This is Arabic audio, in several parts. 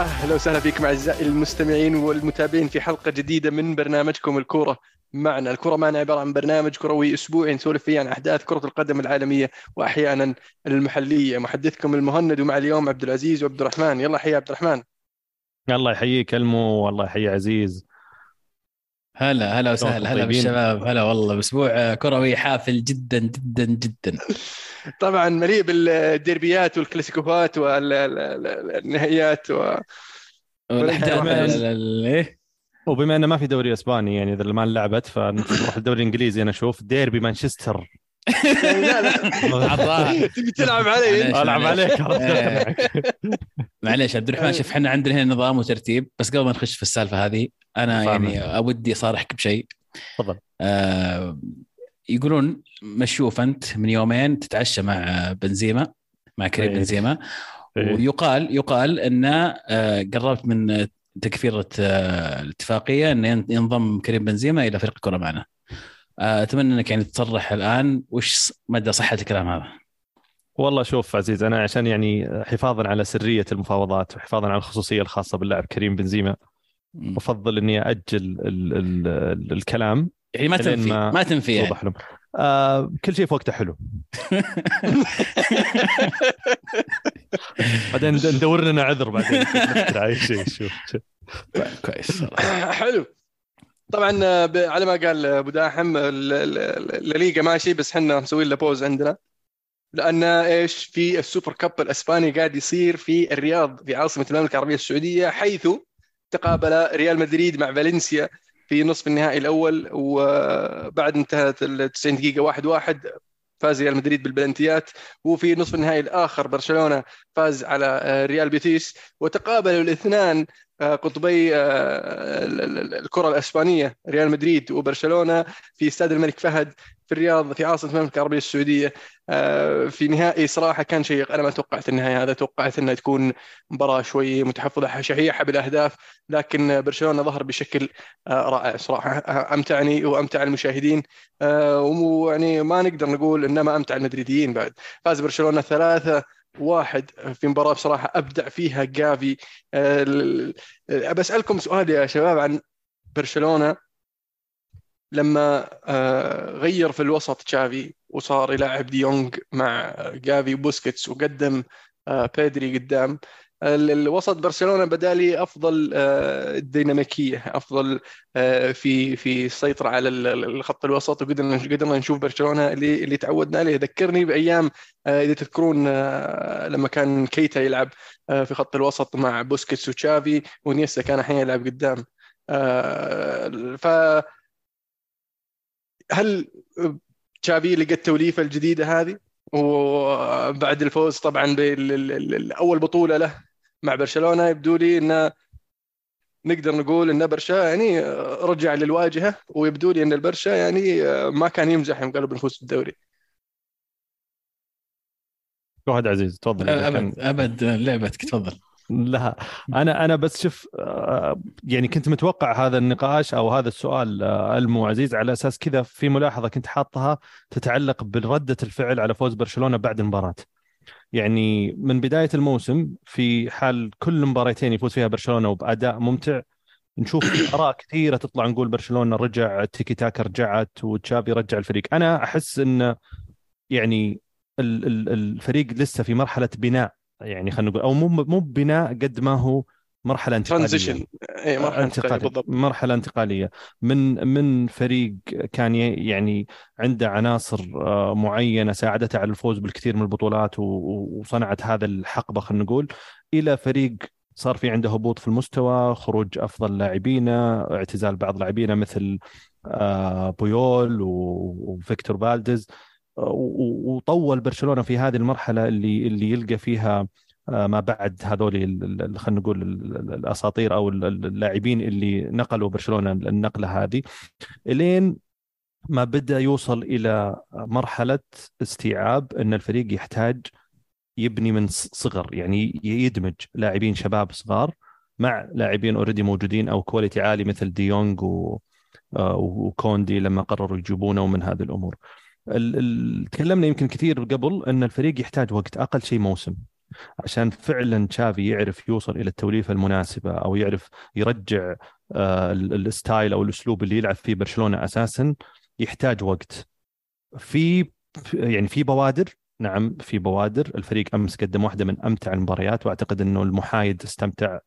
أهلا وسهلا فيكم أعزائي المستمعين والمتابعين في حلقة جديدة من برنامجكم الكورة معنا، الكره معنا عبارة عن برنامج كروي أسبوعي نسولف فيه عن أحداث كرة القدم العالمية وأحيانا المحلية، محدثكم المهند ومع اليوم عبد العزيز وعبد الرحمن، يلا حيا عبد الرحمن. الله يحييك ألمو. والله يحيي عزيز. هلا هلا وسهلا هلا بالشباب هلا والله بأسبوع كروي حافل جدا جدا جدا. طبعا مليء بالديربيات والكلاسيكوفات والنهائيات و إيه؟ وبما إنه ما في دوري إسباني يعني إذا ما لعبت فنروح الدوري الإنجليزي. أنا أشوف ديربي مانشستر. لا لا. تبي تلعب علي؟ ألعب عليك. إيه. معليش عبد الرحمن شوف إحنا عندنا هنا نظام وترتيب بس قبل ما نخش في السالفة هذه أنا يعني ودي أصارحك بشيء. تفضل. آه يقولون مشوف أنت من يومين تتعشى مع بنزيما مع كريم إيه. بنزيما. إيه. ويقال يقال إن آه، قربت من تكفيرة آه، الاتفاقية أن ينضم كريم بنزيما إلى فريق الكرة معنا. آه، أتمنى أنك يعني تصرح الآن. وش مدى صحة الكلام هذا؟ والله شوف عزيز أنا عشان يعني حفاظا على سرية المفاوضات وحفاظا على الخصوصية الخاصة باللاعب كريم بنزيما مم. أفضل إني أجل ال ال ال الكلام يعني ما تنفي ما ما تنفي يعني. لهم آه كل شيء في وقته حلو بعدين ند- ندور لنا عذر بعدين شيء شوف. كويس. حلو طبعا آه، على ما قال أبو داحم ال- ال- ال- الليغا ماشي بس إحنا مسويين له بوز عندنا لأن إيش في ال super cup الإسباني قاعد يصير في الرياض في عاصمة المملكة العربية السعودية حيث تقابل ريال مدريد مع فالنسيا في نصف النهائي الأول وبعد انتهت ال 90 دقيقة واحد واحد فاز ريال مدريد بالبلنتيات. وفي نصف النهائي الآخر برشلونة فاز على آه، ريال بيتيس. وتقابلوا الاثنان قطبي آه، ال- ال- الكرة الإسبانية ريال مدريد وبرشلونة في استاد الملك فهد في الرياض في عاصمة المملكة العربية السعودية. آه، في نهائي صراحة كان شيق. أنا ما توقعت النهائي هذا توقعت إنها تكون مباراة شوي متحفظة شحيحة بالاهداف لكن برشلونة ظهر بشكل آه، رائع صراحة. آه، أمتعني وأمتع المشاهدين. آه، ويعني ما نقدر نقول انه ما أمتع المدريديين بعد. فاز برشلونة ثلاثة واحد في مباراة بصراحة أبدع فيها جافي. آه، ال- ال- بسألكم سؤال يا شباب عن برشلونة. لما آه، غير في الوسط تشافي وصار يلعب ديونج مع جافي وبوسكيتس وقدم آه، بيدري قدام الوسط برشلونة بدأ لي أفضل آه، الديناميكية أفضل آه، في في السيطرة على ال- ال- الخط الوسط وقدرنا قدرنا نشوف برشلونة اللي اللي تعودنا عليه. ذكرني بأيام آه، إذا تذكرون لما كان كيتا يلعب في خط الوسط مع بوسكيتس وتشافي وإنيستا كان أحيانا يلعب قدام. ف هل تشافي لقى التوليفة الجديدة هذه؟ وبعد الفوز طبعا باول بطولة له مع برشلونة يبدو لي انه نقدر نقول إن برشا يعني رجع للواجهة ويبدو لي إن البرشا يعني ما كان يمزح يوم قالوا بنفوز بالدوري واحد عزيز تفضل. أبد أبد لعبتك تفضل. لا أنا أنا بس شوف آه، يعني كنت متوقع هذا النقاش أو هذا السؤال آه، ألمو عزيز على أساس كذا في ملاحظة كنت حاطها تتعلق برده الفعل على فوز برشلونة بعد المباراة. يعني من بداية الموسم في حال كل مباراتين يفوز فيها برشلونة وبأداء ممتع نشوف آراء كثيرة تطلع نقول برشلونة رجع تيكي تاكا رجعت وتشافي رجع الفريق، أنا أحس إن يعني ال- ال- الفريق لسه في مرحلة بناء يعني خلينا نقول أو مو مو بناء قد ما هو مرحلة انتقالية. ترانزيشن اي مرحلة انتقالية انتقالية. بالضبط. مرحلة انتقالية. من من فريق كان يعني عنده عناصر آه، معينة ساعدته على الفوز بالكثير من البطولات وصنعت هذا الحقبة خلينا نقول إلى فريق صار في عنده هبوط في المستوى خروج أفضل لاعبينة اعتزال بعض لاعبينة مثل آه، بويول وفيكتور بالدز آه، و- وطول برشلونة في هذه المرحلة اللي اللي يلقى فيها آه، ما بعد هذول خلينا نقول ال- ال- الأساطير أو ال- ال- اللاعبين اللي نقلوا برشلونة النقلة هذه إلين ما بدأ يوصل إلى مرحلة استيعاب إن الفريق يحتاج يبني من صغر يعني يدمج لاعبين شباب صغار مع لاعبين already موجودين أو quality عالي مثل ديونج و آه، وكوندي لما قرروا يجيبونه ومن هذه الأمور. ال- ال- تكلمنا يمكن كثير قبل إن الفريق يحتاج وقت أقل شيء موسم. عشان فعلا تشافي يعرف يوصل إلى التوليفة المناسبة أو يعرف يرجع آه، الستايل أو الأسلوب اللي يلعب فيه برشلونة أساسا يحتاج وقت. في يعني في بوادر نعم في بوادر. الفريق أمس قدم واحدة من أمتع المباريات وأعتقد إنه المحايد استمتع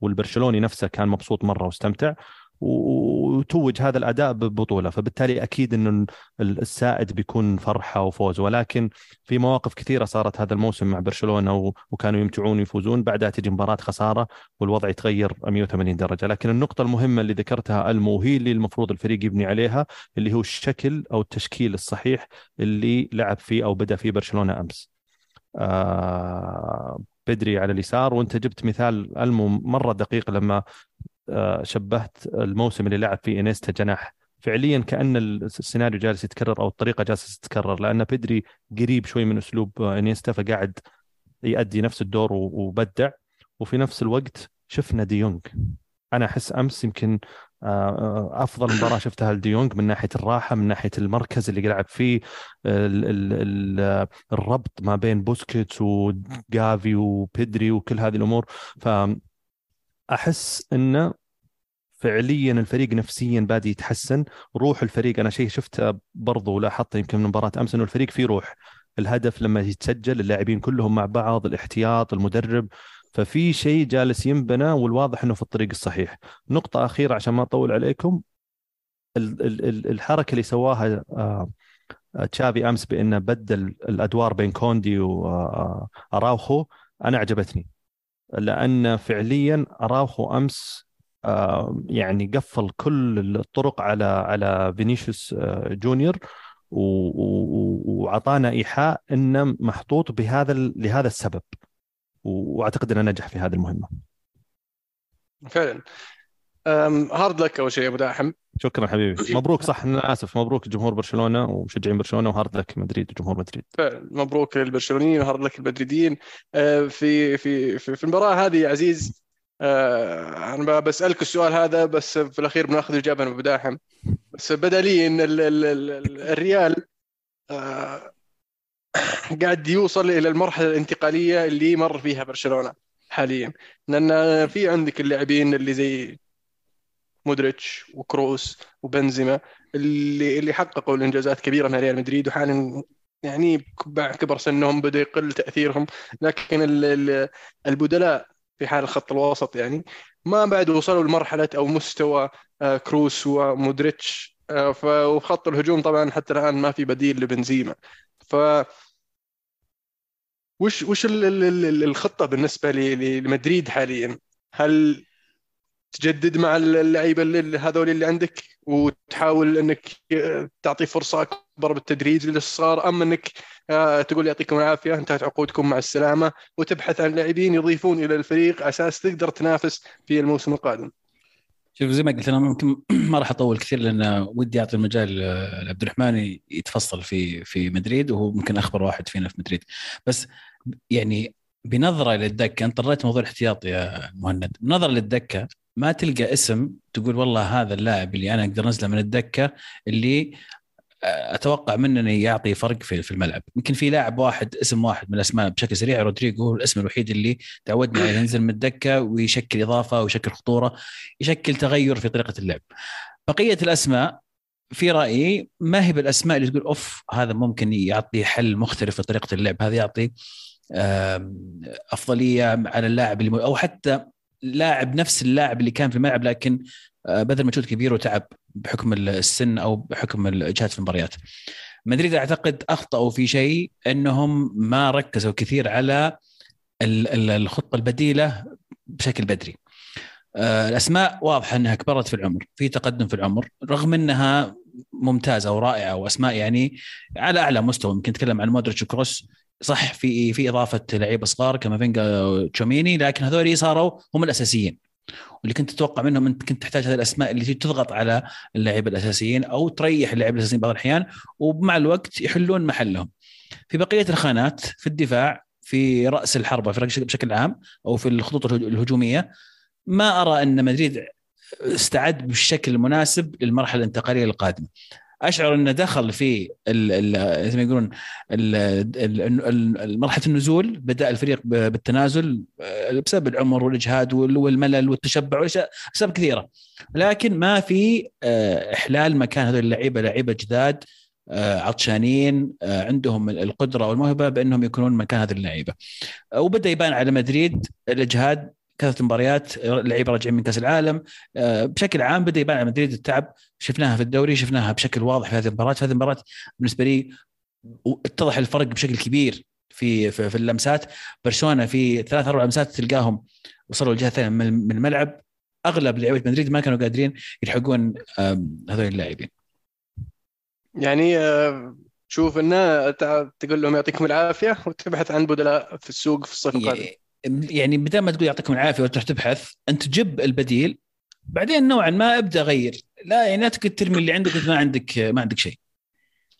والبرشلوني نفسه كان مبسوط مرة واستمتع. وتوج هذا الأداء ببطولة. فبالتالي أكيد إنه السائد بيكون فرحة وفوز. ولكن في مواقف كثيرة صارت هذا الموسم مع برشلونة وكانوا يمتعون ويفوزون. بعدها تجي مباراة خسارة والوضع يتغير 180 درجة. لكن النقطة المهمة اللي ذكرتها المو وهي اللي المفروض الفريق يبني عليها اللي هو الشكل أو التشكيل الصحيح اللي لعب فيه أو بدأ فيه برشلونة أمس. آه بدري على اليسار. وأنت جبت مثال المو مرة دقيق لما شبهت الموسم اللي لعب فيه إنيستا جناح. فعليا كأن السيناريو جالس يتكرر أو الطريقة جالسة تتكرر لأن بيدري قريب شوي من أسلوب إنيستا فقاعد يؤدي نفس الدور وأبدع. وفي نفس الوقت شفنا ديونج دي أنا أحس أمس يمكن آه، آه، أفضل مباراة شفتها لديونج من ناحية الراحة من ناحية المركز اللي لعب فيه الربط ما بين بوسكيتس وجافي وبيدري وكل هذه الأمور. ف أحس انه فعليا الفريق نفسيا بادي يتحسن روح الفريق. أنا شيء شفته برضو ولاحظته يمكن من مباراة أمس إنه الفريق فيه روح. الهدف لما يتسجل اللاعبين كلهم مع بعض الاحتياط المدرب. ففي شيء جالس ينبنى والواضح إنه في الطريق الصحيح. نقطة أخيرة عشان ما أطول عليكم. الحركة اللي سواها آه، تشافي أمس بإنه بدل الأدوار بين كوندي واراوخو أنا عجبتني لأن فعليا اراوخو أمس يعني قفل كل الطرق على على فينيسيوس آه، جونيور وأعطانا إيحاء إنه محطوط بهذا لهذا السبب وأعتقد إنه نجح في هذه المهمة. فعلا hard luck أول شيء أبو داحم. شكرا حبيبي. مبروك صح أنا آسف. مبروك جمهور برشلونة ومشجعين برشلونة و hard luck مدريد وجمهور مدريد. فعلا. مبروك للبرشلونيين وهارد لك المدريديين. آه، في في في, في المباراة هذه يا عزيز آه، أنا بسألك السؤال هذا بس في الأخير بنأخذ إجابة من ابو داحم. بس بدا لي إن ال ال ال الريال آه، قاعد يوصل إلى المرحلة الانتقالية اللي مر فيها برشلونة حاليا. لأن في عندك اللاعبين اللي زي مودريتش وكروس وبنزيما اللي اللي حققوا الإنجازات كبيرة مع ريال مدريد وحاليا يعني كبر سنهم بدأ يقل تأثيرهم لكن البدلاء في حال الخط الوسط يعني ما بعد وصلوا لمرحلة أو مستوى آه، كروس ومودريتش آه، وفي خط الهجوم طبعا حتى الآن ما في بديل لبنزيما ف وش وش الخطة بالنسبة لمدريد حاليا؟ هل تجدد مع اللعيبة هذول اللي عندك وتحاول إنك تعطي فرصة أكبر بالتدريج للصغار ام إنك آه، تقول يعطيكم العافية انتهت عقودكم مع السلامة وتبحث عن لاعبين يضيفون إلى الفريق أساس تقدر تنافس في الموسم القادم. شوف زي ما قلت أنا ممكن ما راح أطول كثير لأن ودي أعطي المجال لعبد الرحمن يتفصل في في مدريد وهو ممكن أخبر واحد فينا في مدريد. بس يعني بنظرة للدكة أنت طريت موضوع الاحتياط يا مهند. بنظرة للدكة ما تلقى اسم تقول والله هذا اللاعب اللي أنا أقدر أنزله من الدكة اللي آه، أتوقع منه إنه يعطي فرق في في الملعب. يمكن في لاعب واحد اسم واحد من الأسماء بشكل سريع رودريجو هو الأسم الوحيد اللي تعودنا عليه ينزل من الدكة ويشكل إضافة ويشكل خطورة يشكل تغير في طريقة اللعب. بقية الأسماء في رأيي ما هي بالأسماء اللي تقول أوف هذا ممكن يعطي حل مختلف في طريقة اللعب. هذا يعطي أفضلية على اللاعب اللي أو حتى لاعب نفس اللاعب اللي كان في الملعب لكن آه، بذل مجهود كبير وتعب بحكم السن أو بحكم الإجهاد في المباريات. مدريد أعتقد أخطأوا في شيء إنهم ما ركزوا كثير على الخطة البديلة بشكل بدري. آه، الأسماء واضحة إنها كبرت في العمر، في تقدم في العمر، رغم إنها ممتازة ورائعة وأسماء يعني على أعلى مستوى يمكن نتكلم عن مودريتش وكروس صح في في إضافة لعيبة صغار كافينجا وتشوميني لكن هذول صاروا هم الأساسيين واللي كنت تتوقع منهم أنت كنت تحتاج هذه الأسماء اللي تضغط على اللعيبه الأساسيين أو تريح اللعيبه الأساسيين بعض الأحيان ومع الوقت يحلون محلهم. في بقية الخانات في الدفاع في رأس الحربة في بشكل عام أو في الخطوط الهجومية ما أرى أن مدريد استعد بالشكل المناسب للمرحلة الانتقالية القادمة. أشعر إنه دخل في زي ما يقولون مرحلة النزول بدأ الفريق بالتنازل آه، بسبب العمر والإجهاد وال- والملل والتشبع أسباب كثيرة. لكن ما في آه، إحلال مكان هذول اللعيبة لعيبة جداد آه، عطشانين عندهم القدرة والموهبة بأنهم يكونون مكان هذه اللعيبة. وبدأ يبان على مدريد الإجهاد كثره مباريات اللعيبه راجعين من كأس العالم. آه، بشكل عام بدأ يبان على مدريد التعب. شفناها في الدوري شفناها بشكل واضح في هذه المباراة. في هذه المباراة بالنسبة لي اتضح الفرق بشكل كبير في في, في اللمسات. برشلونة في ثلاث أربع لمسات تلقاهم وصلوا الجهه الثانية من الملعب. أغلب لعيبة مدريد ما كانوا قادرين يلحقون هذول اللاعبين. يعني آه، شوف إنه تقول لهم يعطيكم العافية وتبحث عن بدلاء في السوق في الصيف القادم يعني بدل ما تقول يعطيكم العافية وتروح تبحث أنت جب البديل بعدين نوعا ما أبدأ غير لا يعني لا تقعد ترمي اللي عندك ما عندك ما عندك شيء.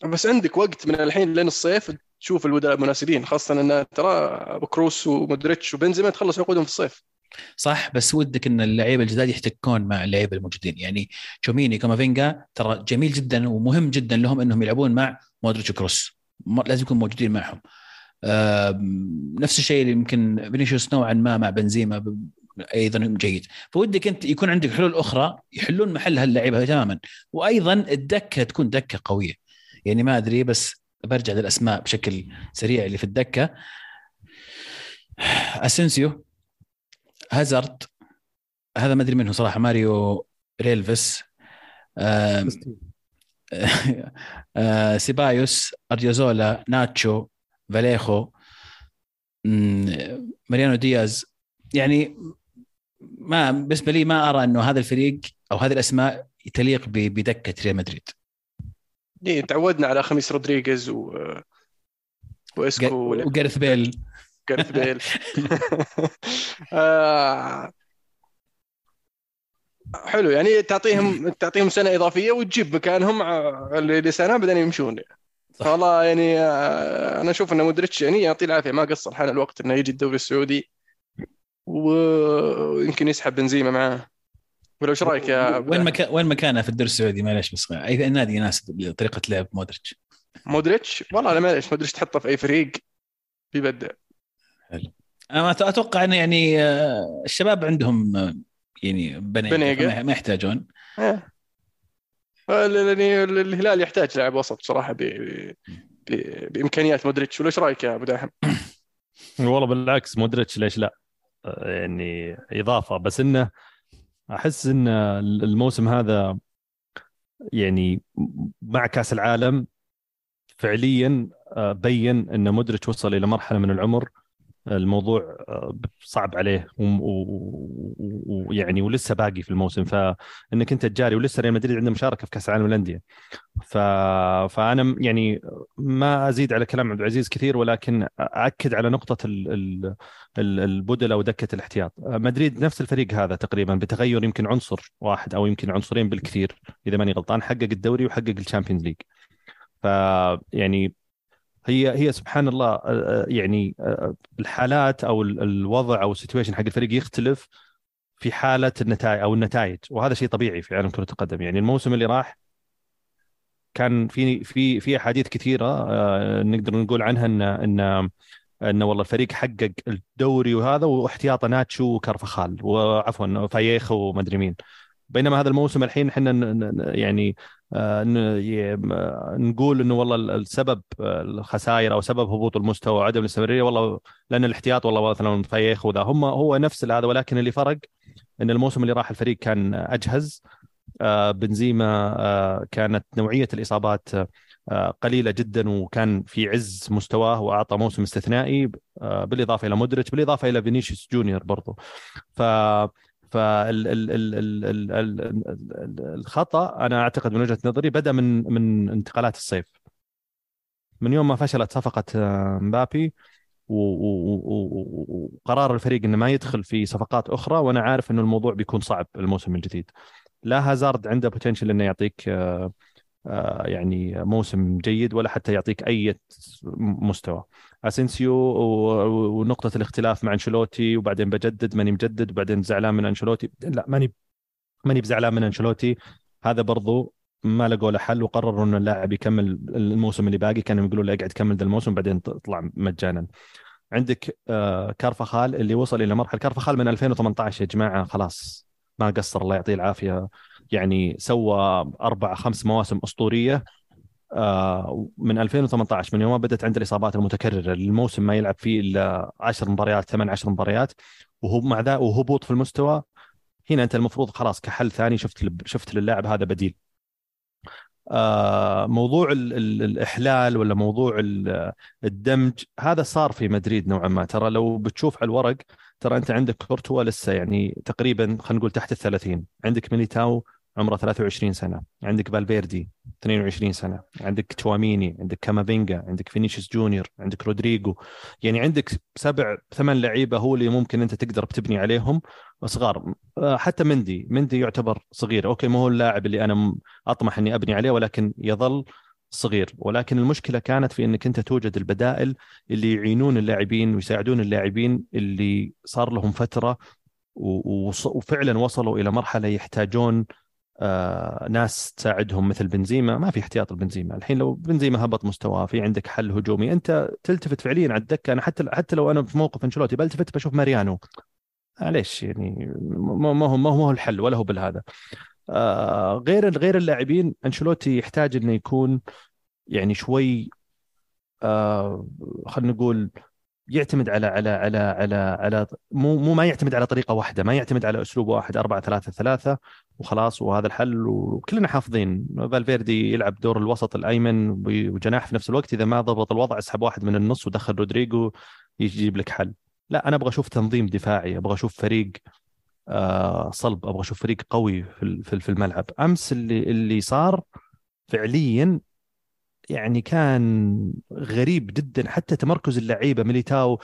بس عندك وقت من الحين لين الصيف تشوف البدلاء المناسبين خاصة إن ترى كروس ومودريتش وبنزيما تخلص عقودهم في الصيف. صح بس ودك إن اللعيبة الجداد يحتكون مع اللعيبة الموجودين. يعني تشوميني كامافينجا ترى جميل جدا ومهم جدا لهم إنهم يلعبون مع مودريتش وكروس. لازم يكونوا موجودين معهم. نفس الشيء اللي يمكن فينيسيوس نوعا ما مع بنزيما أيضا جيد. فبودك أنت يكون عندك حلول أخرى يحلون محل هاللعيبة تماما. وأيضا الدكة تكون دكة قوية. يعني ما أدري بس برجع للأسماء بشكل سريع اللي في الدكة. اسنسيو هازارد هذا ما أدري منه صراحة ماريو ريلفس آه، سيبايوس أودريوزولا ناتشو فاليخو ماريانو دياز. يعني ما بالنسبة لي ما أرى إنه هذا الفريق أو هذه الأسماء تليق بدكة ريال مدريد. إيه تعودنا على خاميس رودريغيز و وإسكو وجارث بيل. وجارث بيل. آه، حلو. يعني تعطيهم تعطيهم سنة إضافية وتجيب مكانهم ع- اللي سنة بعدين يمشون. صح. والله يعني آه، أنا أشوف ان مودريتش يعني يعطيه العافية ما قصر حان الوقت إنه يجي الدوري السعودي ويمكن يسحب بنزيما معاه. ولا إيش رأيك يا وين مكان وين مكانه في الدوري السعودي؟ معلش بس أي نادي يناسب طريقة لعب مودريتش؟ مودريتش؟ والله أنا معليش مودريتش تحطه في أي فريق بيبدع. أنا أت- أتوقع إنه يعني آه، الشباب عندهم آه، يعني. فما- ما يحتاجون. آه. يعني الهلال يحتاج لاعب وسط بصراحه ب... ب... بإمكانيات مودريتش ولا إيش رأيك يا أبو داحم؟ والله بالعكس مودريتش ليش لا آه، يعني إضافة بس إنه أحس إن الموسم هذا يعني مع كأس العالم فعليا آه، بين إن مودريتش وصل إلى مرحلة من العمر الموضوع آه، صعب عليه ويعني ولسه باقي في الموسم. فإنك أنت تجاري ولسه ريال مدريد عنده مشاركة في كأس العالم للأندية. ف... فأنا يعني ما أزيد على كلام عبد العزيز كثير ولكن اكد على نقطة ال... ال... ال- البدلاء ودكة الاحتياط. مدريد نفس الفريق هذا تقريبا بتغير يمكن عنصر واحد أو يمكن عنصرين بالكثير إذا ماني غلطان حقق الدوري وحقق ال Champions League. ف يعني هي هي سبحان الله آه، آه، يعني آه، الحالات أو ال- الوضع أو ال situation حق الفريق يختلف في حالة النتائج أو النتائج وهذا شيء طبيعي في عالم كرة القدم. يعني الموسم اللي راح كان في في في أحاديث كثيرة نقدر نقول عنها إن إن انه والله الفريق حقق الدوري وهذا واحتياطه ناتشو وكارفخال وعفوا فاييخو ومدري مين. بينما هذا الموسم الحين إحنا يعني آه، نقول إنه والله ال- السبب آه، الخسائر أو سبب هبوط المستوى وعدم الاستمرارية والله لأن الاحتياط والله مثلا فايخ وذا. هم هو نفس هذا ولكن اللي فرق إن الموسم اللي راح الفريق كان أجهز. آه، بنزيما كانت نوعية الإصابات قليلة جدا وكان في عز مستواه وأعطى موسم استثنائي بالإضافة إلى مودريتش بالإضافة إلى فينيسيوس جونيور برضو. ف فالخطا أنا أعتقد من وجهة نظري بدأ من من انتقالات الصيف. من يوم ما فشلت صفقة آه، مبابي وقرار الفريق إنه ما يدخل في صفقات أخرى وأنا عارف إنه الموضوع بيكون صعب الموسم الجديد. لا هازارد عنده بوتنشل إنه يعطيك آه، آه، يعني موسم جيد ولا حتى يعطيك أي مستوى. أسينسيو ونقطة الاختلاف مع أنشيلوتي وبعدين بجدد ماني مجدد وبعدين زعلان من أنشيلوتي. لا ماني ماني بزعلان من أنشيلوتي. هذا برضو ما لقوا له حل وقرروا ان اللاعب يكمل الموسم اللي باقي. كانوا يقولوا له اقعد كمل ذا الموسم بعدين تطلع مجانا. عندك آه، كارفخال اللي وصل إلى مرحلة كارفخال من 2018 يا جماعة خلاص ما قصر الله يعطيه العافية. يعني سوى أربع خمس مواسم أسطورية. من 2018 من يوم ما بدأت عنده الإصابات المتكررة الموسم ما يلعب فيه إلا 10 مباريات 8 10 مباريات وهو مع ذا وهبوط في المستوى هنا أنت المفروض خلاص كحل ثاني شفت شفت للاعب هذا بديل. آه، موضوع ال ال الإحلال ولا موضوع الدمج هذا صار في مدريد نوعا ما. ترى لو بتشوف على الورق ترى أنت عندك كورتوا لسه يعني تقريبا خلينا نقول تحت ال 30 عندك ميليتاو عمره 23 سنة. عندك فالفيردي 22 سنة. عندك تشواميني عندك كامافينجا عندك فينيسيوس جونيور عندك رودريجو. يعني عندك سبع ثمان لعيبة هو اللي ممكن أنت تقدر تبني عليهم صغار. آه، حتى مندي مندي يعتبر صغير. okay ما هو اللاعب اللي أنا أطمح إني أبني عليه ولكن يظل صغير. ولكن المشكلة كانت في إنك أنت توجد البدائل اللي يعينون اللاعبين ويساعدون اللاعبين اللي صار لهم فترة وفعلا وصلوا إلى مرحلة يحتاجون آه ناس تساعدهم مثل بنزيما. ما في احتياط البنزيما الحين لو بنزيما هبط مستواه في عندك حل هجومي. انت تلتفت فعليا على الدكة. أنا حتى حتى لو أنا في موقف انشلوتي بلتفت بشوف ماريانو. معليش يعني ما هو ما هو الحل ولا هو بالهذا. آه غير غير اللاعبين انشلوتي يحتاج إنه يكون يعني شوي آه خلينا نقول يعتمد على على على على على مو مو ما يعتمد على طريقة واحدة ما يعتمد على أسلوب واحد 4 3 3 وخلاص وهذا الحل وكلنا حافظين. فالفيردي يلعب دور الوسط الأيمن وجناح في نفس الوقت إذا ما ضبط الوضع أسحب واحد من النص ودخل رودريجو يجيب لك حل. لا أنا أبغى أشوف تنظيم دفاعي أبغى أشوف فريق آه صلب أبغى أشوف فريق قوي في في الملعب. أمس اللي اللي صار فعليا يعني كان غريب جدا. حتى تمركز اللعيبة ميليتاو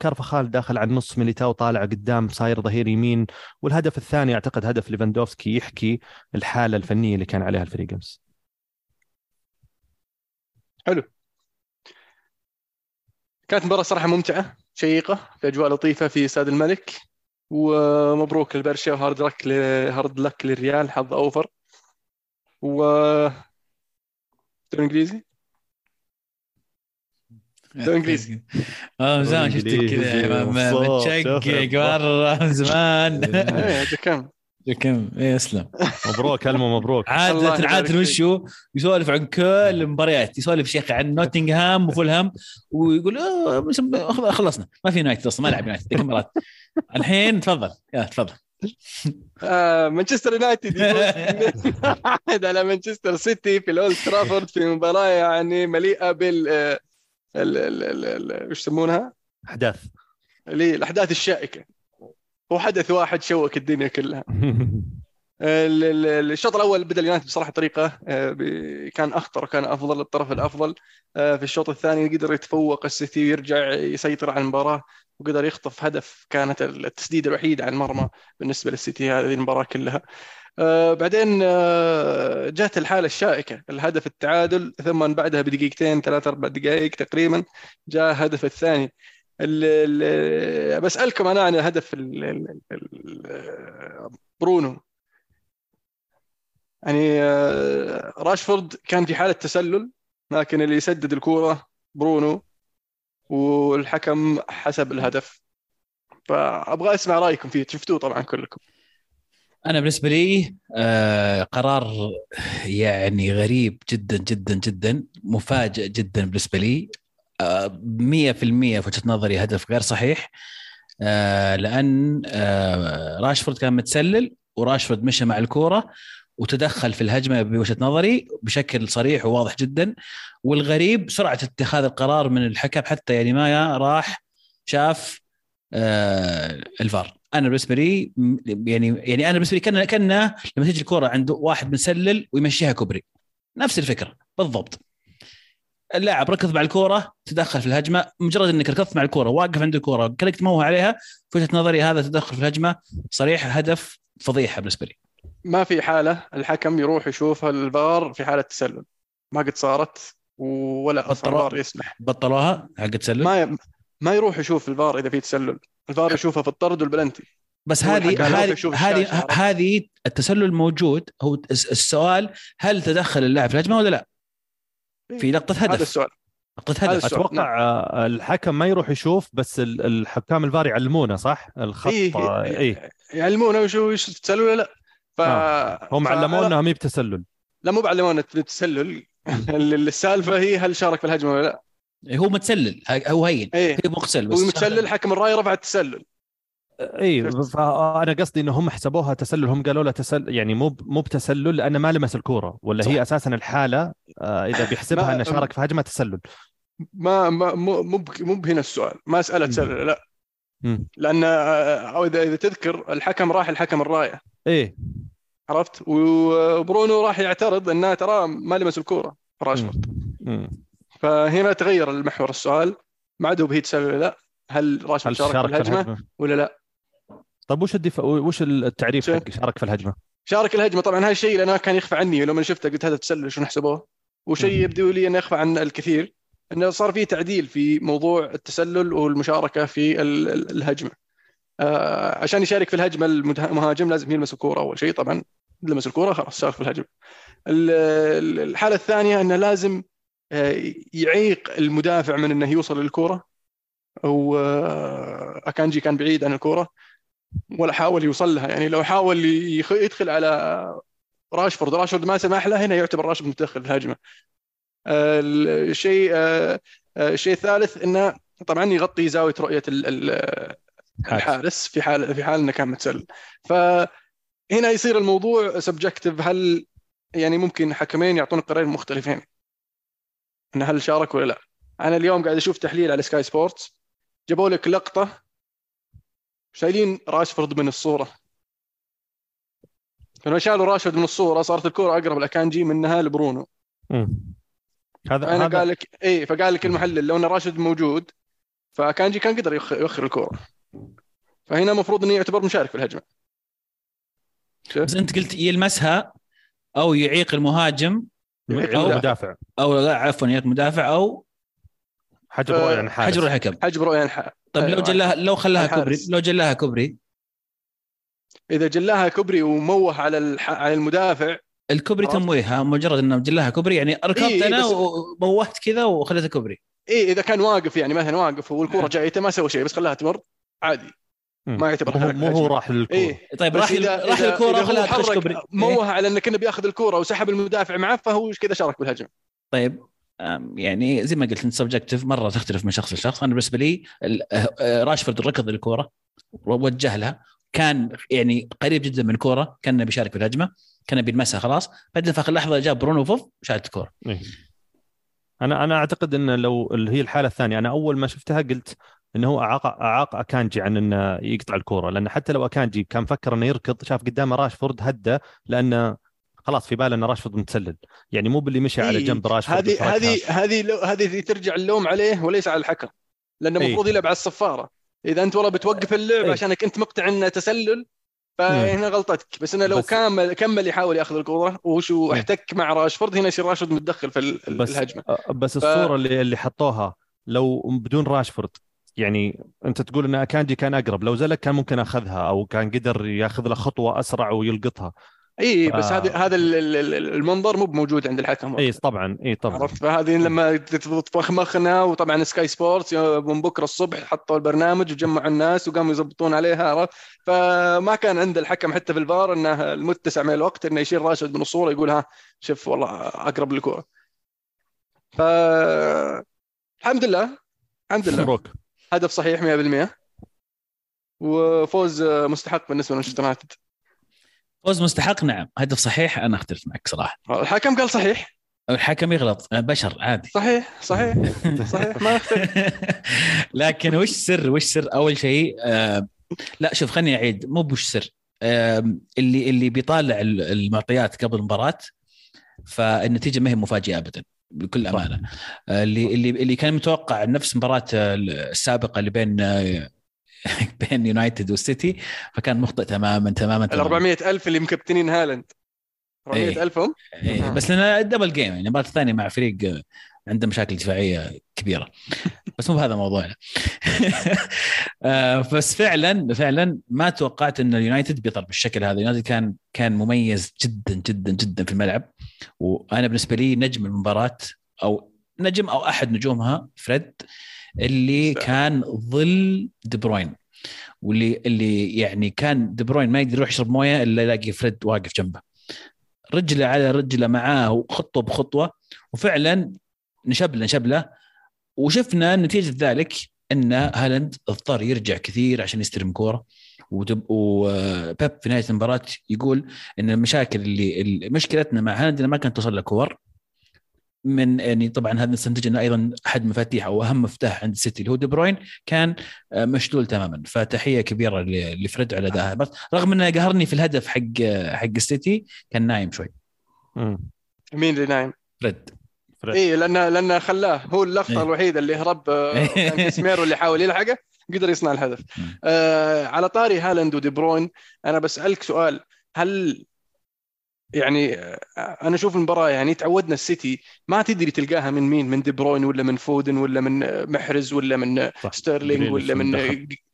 كارفخال داخل على النص ميليتاو طالع قدام صاير ظهير يمين. والهدف الثاني أعتقد هدف ليفاندوفسكي يحكي الحالة الفنية اللي كان عليها الفريق أمس. حلو. كانت مباراة صراحة ممتعة شيقة في أجواء لطيفة في استاد الملك. ومبروك للبرشا وهارد لك hard luck للريال حظ أوفر. و انجليزي؟ انجليزي آه زمان شفتك كذا متشقق مره زمان إيه كم كم إيه اسلم. مبروك الم مبروك. عادة عادة وشو يسولف عن كل المباريات يسولف شيخ عن نوتنغهام وفولهام ويقول خلصنا. ما في يونايتد أصلا ما لعب يونايتد ذيك المباراه الحين تفضل يا تفضل. آه، مانشستر يونايتد على مانشستر سيتي في الأولد ترافورد في مباراة يعني مليئة بال آه، إيش يسمونها؟ أحداث. الأحداث الشائكة. هو حدث واحد شوك الدنيا كلها. الشوط الأول بدأ اليونايتد بصراحة طريقه آه، كان أخطر وكان أفضل الطرف الأفضل في الشوط الثاني قدر يتفوق السيتي ويرجع يسيطر على المباراة وقدر يخطف هدف كانت التسديده الوحيده على المرمى بالنسبة للسيتي هذه المباراة كلها. آه بعدين آه جات الحالة الشائكة الهدف التعادل ثم بعدها بدقيقتين ثلاث أربع دقائق تقريبا جاء الهدف الثاني. بسألكم أنا عن هدف برونو. يعني آه راشفورد كان في حالة تسلل لكن اللي يسدد الكورة برونو والحكم حسب الهدف. فأبغى أسمع رأيكم فيه شفتوه طبعا كلكم. أنا بالنسبة لي آه قرار يعني غريب جدا جدا جدا مفاجئ جدا بالنسبة لي. آه 100% في وجهة نظري هدف غير صحيح. آه لأن آه راشفورد كان متسلل وراشفورد مشى مع الكورة. وتدخل في الهجمة بوجهة نظري بشكل صريح وواضح جدا. والغريب سرعة اتخاذ القرار من الحكم حتى يعني ما راح شاف آه الفار. أنا بالنسبة لي يعني يعني أنا بالنسبة لي كان كأنه لما تيجي الكرة عند واحد مسلل ويمشيها كوبري. نفس الفكرة بالضبط. اللاعب ركض مع الكوره تدخل في الهجمة. مجرد إنك ركضت مع الكوره واقف عند الكوره كلك تموه عليها في وجهة نظري هذا تدخل في الهجمة صريح هدف فضيحة بالنسبة لي. ما في حالة الحكم يروح يشوف الفار في حالة تسلل. ما قد صارت ولا أصلا الفار يسمح. بطلوها؟ حق تسلل؟ ما ي... ما يروح يشوف الفار إذا في تسلل. الفار يشوفها في الطرد والبلنتي. بس هذه هذه هذه التسلل موجود. هو الس- السؤال هل تدخل اللاعب في الهجمة ولا لا؟ في لقطه هذا هدف. السؤال. لقطه هذا هدف. السؤال. أتوقع آه، الحكم ما يروح يشوف بس ال- الحكام الفار يعلمونه صح؟ الخط إيه آه، إيه. يعلمونا وشو وش التسلل ولا لا. ف هم ف- علمونا ما هي بتسلل. لا مو بعلمونا التسلل ال- السالفة هي هل شارك في الهجمة ولا لا؟ هو متسلل هو هين. إيه. هو مغسل بس هو متسلل حكم الرأي رفع التسلل. اي فأنا قصدي إنه هم حسبوها تسلل هم قالوا له تسلل يعني مو مو بتسلل لأنه ما لمس الكورة ولا صح. هي أساسا الحالة آه، إذا بيحسبها إنه شارك في هجمة تسلل. ما ما مو مو بك- مو بهنا السؤال. ما اساله تسلل لا. لأن آه، أو إذا إذا تذكر الحكم راح الحكم الراية إيه عرفت وبرونو راح يعترض إنه ترى ما لمس الكورة راشفورد. فهنا تغير المحور السؤال ما عاد هو بهي تسلل ولا لا هل راشفورد شارك شارك في الهجمة؟ ولا لا؟ طيب وش الدفاع وش التعريف؟ حق شارك في الهجمة؟ شارك الهجمة طبعا هذا الشيء لأنه كان يخفى عني لما شفته قلت هذا تسلل شو نحسبوه وشيء. يبدو لي أنه يخفى عن الكثير إنه صار في تعديل في موضوع التسلل والمشاركة في ال- ال- الهجمة. آه عشان يشارك في الهجمة المهاجم لازم يلمس الكورة أول شيء. طبعا لمس الكورة خلاص شارك في الهجمة. ال- ال- الحالة الثانية إنه لازم آه، يعيق المدافع من إنه يوصل للكورة. أو آه، كان بعيد عن الكورة ولا حاول يوصل لها يعني لو حاول يدخل على راشفورد راشفورد ما سمح له هنا يعتبر راشفورد متدخل في الهجمة. الشيء الشيء الثالث إنه طبعا يغطي زاوية رؤية ال- ال- الحارس. في حال في حال إنه كان متسلل. فهنا يصير الموضوع subjective هل يعني ممكن حكمين يعطون قرارين مختلفين؟ إن هل شارك ولا لا؟ أنا اليوم قاعد أشوف تحليل على سكاي سبورتس جابوا لك لقطة شايلين راشفورد من الصورة. فلما شالوا راشفورد من الصورة صارت الكرة أقرب لاكانجي منها لبرونو. هذا هذا قال لك اي فقال لك المحلل لو أن راشد موجود فكانجي كان قدر يخ- يوخر الكورة فهنا المفروض إنه يعتبر مشارك في الهجمة بس أنت قلت يلمسها أو يعيق المهاجم يعيق أو المدافع. مدافع أو لا عفوا يعيق مدافع أو حجر آه، رؤية عن حارس حجر الحكم حجب رؤية الح- طيب لو أيوة. جلاها لو خلاها الحارس. كوبري لو جلاها كوبري إذا جلاها كوبري وموه على الح... على المدافع الكوبري. تمويهها مجرد إنه جلاها كوبري يعني ركبت إيه، أنا بس- وموهت كذا وخليتها كوبري اي إذا كان واقف يعني مثلا واقف والكورة نعم. جايته ما سوى شيء بس خلاها تمر عادي. ما يعتبر مو مو هو. راح للكورة اي طيب راح راح هو وخلاها تخش كوبري إيه؟ موه على انه كنا بياخذ الكورة وسحب المدافع معه فهو كذا شارك بالهجمه طيب يعني زي ما قلت إنت subjective مرة تختلف من شخص لشخص أنا بالنسبة لي ال- آه، آه، راشفورد ركض الكورة ووجه لها كان يعني قريب جدا من الكورة كان بيشارك في الهجمه كان بيلمسها خلاص بعدين في آخر لحظة جاب برونو فوف شالت الكوره إيه. أنا أنا أعتقد إن لو اللي هي الحالة الثانية أنا أول ما شفتها قلت إنه هو أعاق أعاق أكانجي عن إنه يقطع الكورة لأن حتى لو أكانجي كان فكر إنه يركض شاف قدامه راشفورد هدى لأنه خلاص في باله إن راشفورد متسلل يعني مو باللي مشى على إيه، جنب راشفورد هذه. هذه هذه هذه ترجع اللوم عليه وليس على الحكم لأنه إيه. المفروض يلعب على الصفارة إذا أنت والله بتوقف اللعب إيه. عشانك أنت مقطع إنه تسلل فهنا غلطتك. بس إنه لو بس- كمل كمل يحاول ياخذ الكوره وشو. احتك مع راشفورد هنا يصير راشفورد متدخل في بس الهجمة. بس الصورة اللي اللي حطوها لو بدون راشفورد يعني أنت تقول إن أكانجي كان أقرب لو زلك كان ممكن أخذها أو كان قدر ياخذ له خطوة أسرع ويلقطها. إي بس آه. هذا هذا ال- ال- ال- المنظر مو موجود عند الحكم إي طبعا إي طبعا. عرفت؟ فهذه لما تطبخ مخنا وطبعا سكاي سبورتس من بكرة الصبح حطوا البرنامج وجمعوا الناس وقاموا يضبطون عليها عرفت؟ فما كان عند الحكم حتى في الفار إنه المتسع من الوقت إنه يشيل راشفورد من الصورة يقول ها شوف والله أقرب للكورة. ف الحمد لله الحمد لله. مبروك. هدف صحيح 100% وفوز مستحق بالنسبة لمانشستر يونايتد. فوز مستحق نعم. هدف صحيح أنا اختلف معك صراحة. الحكم قال صحيح. الحكم يغلط. بشر عادي. صحيح صحيح صحيح ما يختلف. لكن وش سر وش سر أول شيء؟ آه لا شوف خليني أعيد. مو بوش سر. آه اللي اللي بيطالع ال- المعطيات قبل المباراة فالنتيجة ما هي مفاجئة ابدا بكل أمانة. اللي اللي اللي كان متوقع نفس مباراة آه، السابقة اللي بين بين يونايتد والسيتي فكان مخطئ تماما تماما ال تماما. 400 ألف اللي مكبتنين هالاند. 400 الف هم؟ إيه. آه. بس لأن double game يعني المباراه الثانية مع فريق عنده مشاكل دفاعية كبيرة. بس مو بهذا موضوعنا. آه، بس فعلا فعلا ما توقعت إن اليونايتد بيطلع بالشكل هذا. اليونايتد كان كان مميز جدا جدا جدا في الملعب. وأنا بالنسبة لي نجم المباراة أو نجم أو أحد نجومها فريد. اللي. كان ظل دي بروين واللي اللي يعني كان دي بروين ما يقدر يروح يشرب موية إلا يلاقي فريد واقف جنبه. رجلة على رجلة معاه وخطوة بخطوة وفعلا نشبلة نشبلة وشفنا نتيجة ذلك إن هالاند اضطر يرجع كثير عشان يستلم كورة. وبيب في نهاية المباراة يقول إن المشاكل اللي مشكلتنا مع هالاند ما كانت توصل له كور. من يعني طبعا هذا نستنتج إنه أيضا أحد مفاتيح أو اهم مفتاح عند السيتي اللي هو دي بروين كان آه، مشلول تماما فتحية كبيرة ل- لفريد على ادائها بس رغم إنه قهرني في الهدف حق حق السيتي كان نايم شوي مم. مين اللي نايم؟ فريد فريد. اي لأنه لأنه خلاه هو اللقطة إيه. الوحيدة اللي هرب آه، كان كاسميرو اللي حاول يلحقه قدر يصنع الهدف. آه على طاري هالاند ودي بروين أنا بسألك سؤال هل يعني أنا أشوف المباراة يعني تعودنا السيتي ما تدري تلقاها من مين من دي بروين ولا من فودن ولا من محرز ولا من. ستيرلينج ولا من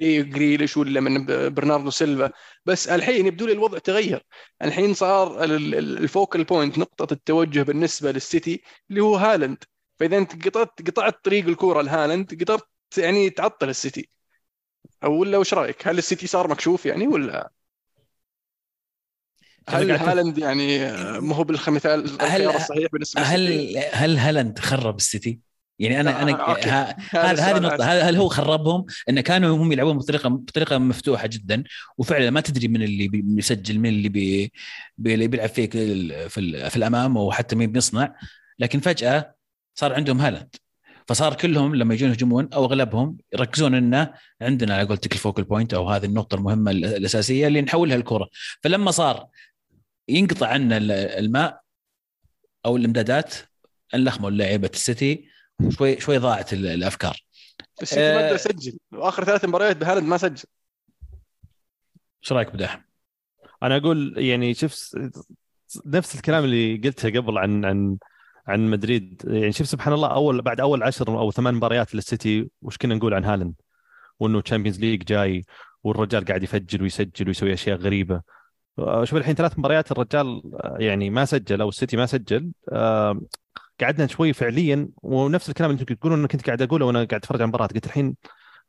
جريليش ولا من برناردو سيلفا. بس الحين يبدو لي الوضع تغير. الحين صار ال- ال- ال focal point نقطة التوجه بالنسبة للسيتي اللي هو هالاند. فإذا أنت قطعت قطعت طريق الكورة لهالاند قدرت يعني تعطل السيتي. أو ولا وش رأيك؟ هل السيتي صار مكشوف يعني ولا؟ هل هالاند يعني آه، ما هو بالمثال الخيار الصحيح بالنسبة؟ هل هل هالاند خرب السيتي؟ يعني أنا أنا آه، أوكي. ها- هذا هذا هذه الأساسي. هل هل هو خربهم؟ انه كانوا هم يلعبون بطريقة بطريقة مفتوحة جدا وفعلا ما تدري من اللي بيسجل من اللي بي اللي بيلعب فيك ال- في ال- في الأمام وحتى مين بيصنع لكن فجأة صار عندهم هالاند فصار كلهم لما يجون يهجمون أو أغلبهم يركزون انه عندنا على قولتك ال focal point أو هذه النقطة المهمة ال- الأساسية اللي نحولها الكرة فلما صار ينقطع عنا ال- الماء أو الإمدادات انلخموا لعيبة السيتي شوي شوي ضاعت ال- الأفكار. السيتي ما آه. قدر يسجل. وآخر ثلاث مباريات بهالاند ما سجل. إيش رأيك بداح؟ أنا أقول يعني شوف س- نفس الكلام اللي قلته قبل عن عن عن مدريد. يعني شوف سبحان الله اول بعد أول عشر أو ثمان مباريات للسيتي وش كنا نقول عن هالاند؟ وإنه تشامبيونز ليج جاي والرجال قاعد يفجر ويسجل ويسوي أشياء غريبة. شوف الحين ثلاث مباريات الرجال آه، يعني ما سجل أو السيتي ما سجل. آه، قعدنا شوي فعليا ونفس الكلام اللي أنتم تقولون انه كنت قاعد أقوله وأنا قاعد أتفرج على المباراة قلت الحين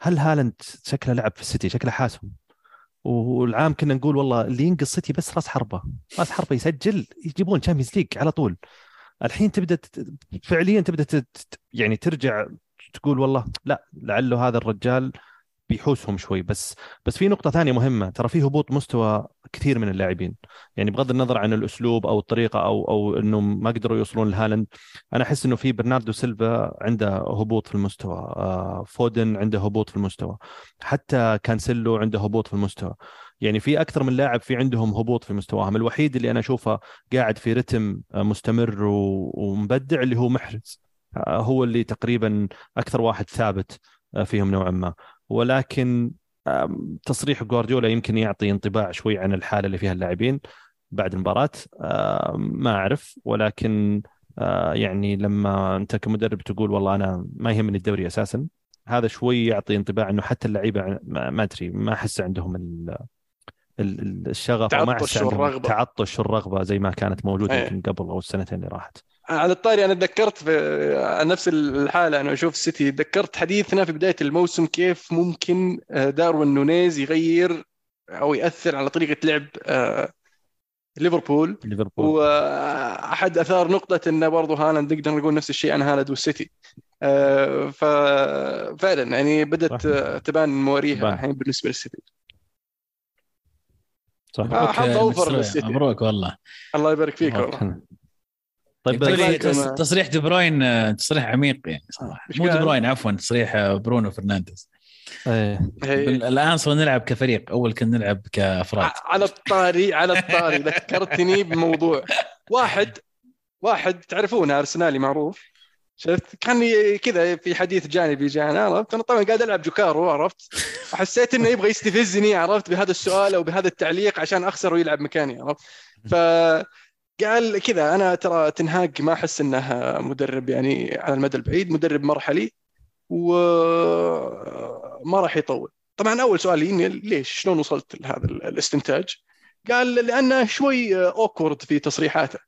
هل هالاند شكله لعب في السيتي؟ شكله حاسم. والعام كنا نقول والله اللي ينقذ السيتي بس راس حربة. راس حربة يسجل يجيبون تشامبيونز ليج على طول. الحين تبدأ فعليا تبدأ يعني ترجع تقول والله لا لعله هذا الرجال بيحوسهم شوي. بس بس في نقطة ثانية مهمة. ترى في هبوط مستوى كثير من اللاعبين. يعني بغض النظر عن الأسلوب أو الطريقة أو أو إنهم ما قدروا يوصلون لهالاند أنا أحس إنه في برناردو سيلفا عنده هبوط في المستوى. آه، فودن عنده هبوط في المستوى. حتى كانسيلو عنده هبوط في المستوى. يعني في أكثر من لاعب في عندهم هبوط في مستواهم. الوحيد اللي أنا أشوفه قاعد في رتم آه، مستمر ومبدع اللي هو محرز. آه، هو اللي تقريبا أكثر واحد ثابت فيهم نوعا ما. ولكن تصريح جوارديولا يمكن يعطي انطباع شوي عن الحالة اللي فيها اللاعبين بعد المباراة ما أعرف ولكن يعني لما أنت كمدرب تقول والله أنا ما يهمني الدوري أساسا هذا شوي يعطي انطباع إنه حتى اللعيبة ما أدري ما أحس عندهم ال ال- ال- الشغف أو ما تعطش احس عندهم. التعطش والرغبه زي ما كانت موجودة أيه. يمكن قبل أو السنتين اللي راحت على الطاري أنا تذكرت في عن نفس الحالة أنا أشوف السيتي تذكرت حديثنا في بداية الموسم كيف ممكن آه، داروين نونيز يغير أو يأثر على طريقة لعب آه، ليفربول. ليفربول. وأحد أثار نقطة انه برضه هالاند نقدر نقول نفس الشيء عن هالاند والسيتي. آه، ففعلا يعني بدأت صح. تبان مواريها. الحين بالنسبة للسيتي. صح حظ مبروك- للسيتي. مبروك والله. الله يبارك فيك والله. طيب تصريح دي بروين آه، تصريح عميق يعني صراحة. إيش مو دي بروين عفوا تصريح آه، برونو فرنانديز. إيه. هي- بال- الآن صرنا نلعب كفريق أول كنا نلعب كأفراد. على الطاري على الطاري ذكرتني بموضوع. واحد واحد تعرفونه أرسنالي معروف. شفت؟ كان كذا في حديث جانبي جانا عرفت؟ أنا طبعا قاعد ألعب جوكارو عرفت؟ وحسيت إنه يبغى يستفزني عرفت؟ بهذا السؤال أو بهذا التعليق عشان أخسر ويلعب مكاني عرفت؟ ف قال كذا أنا ترى تنهاج ما أحس إنه مدرب يعني على المدى البعيد مدرب مرحلي وما راح يطول. طبعا أول سؤال يجيني ليش؟ شلون وصلت لهذا الاستنتاج؟ قال لأنه شوي awkward في تصريحاته.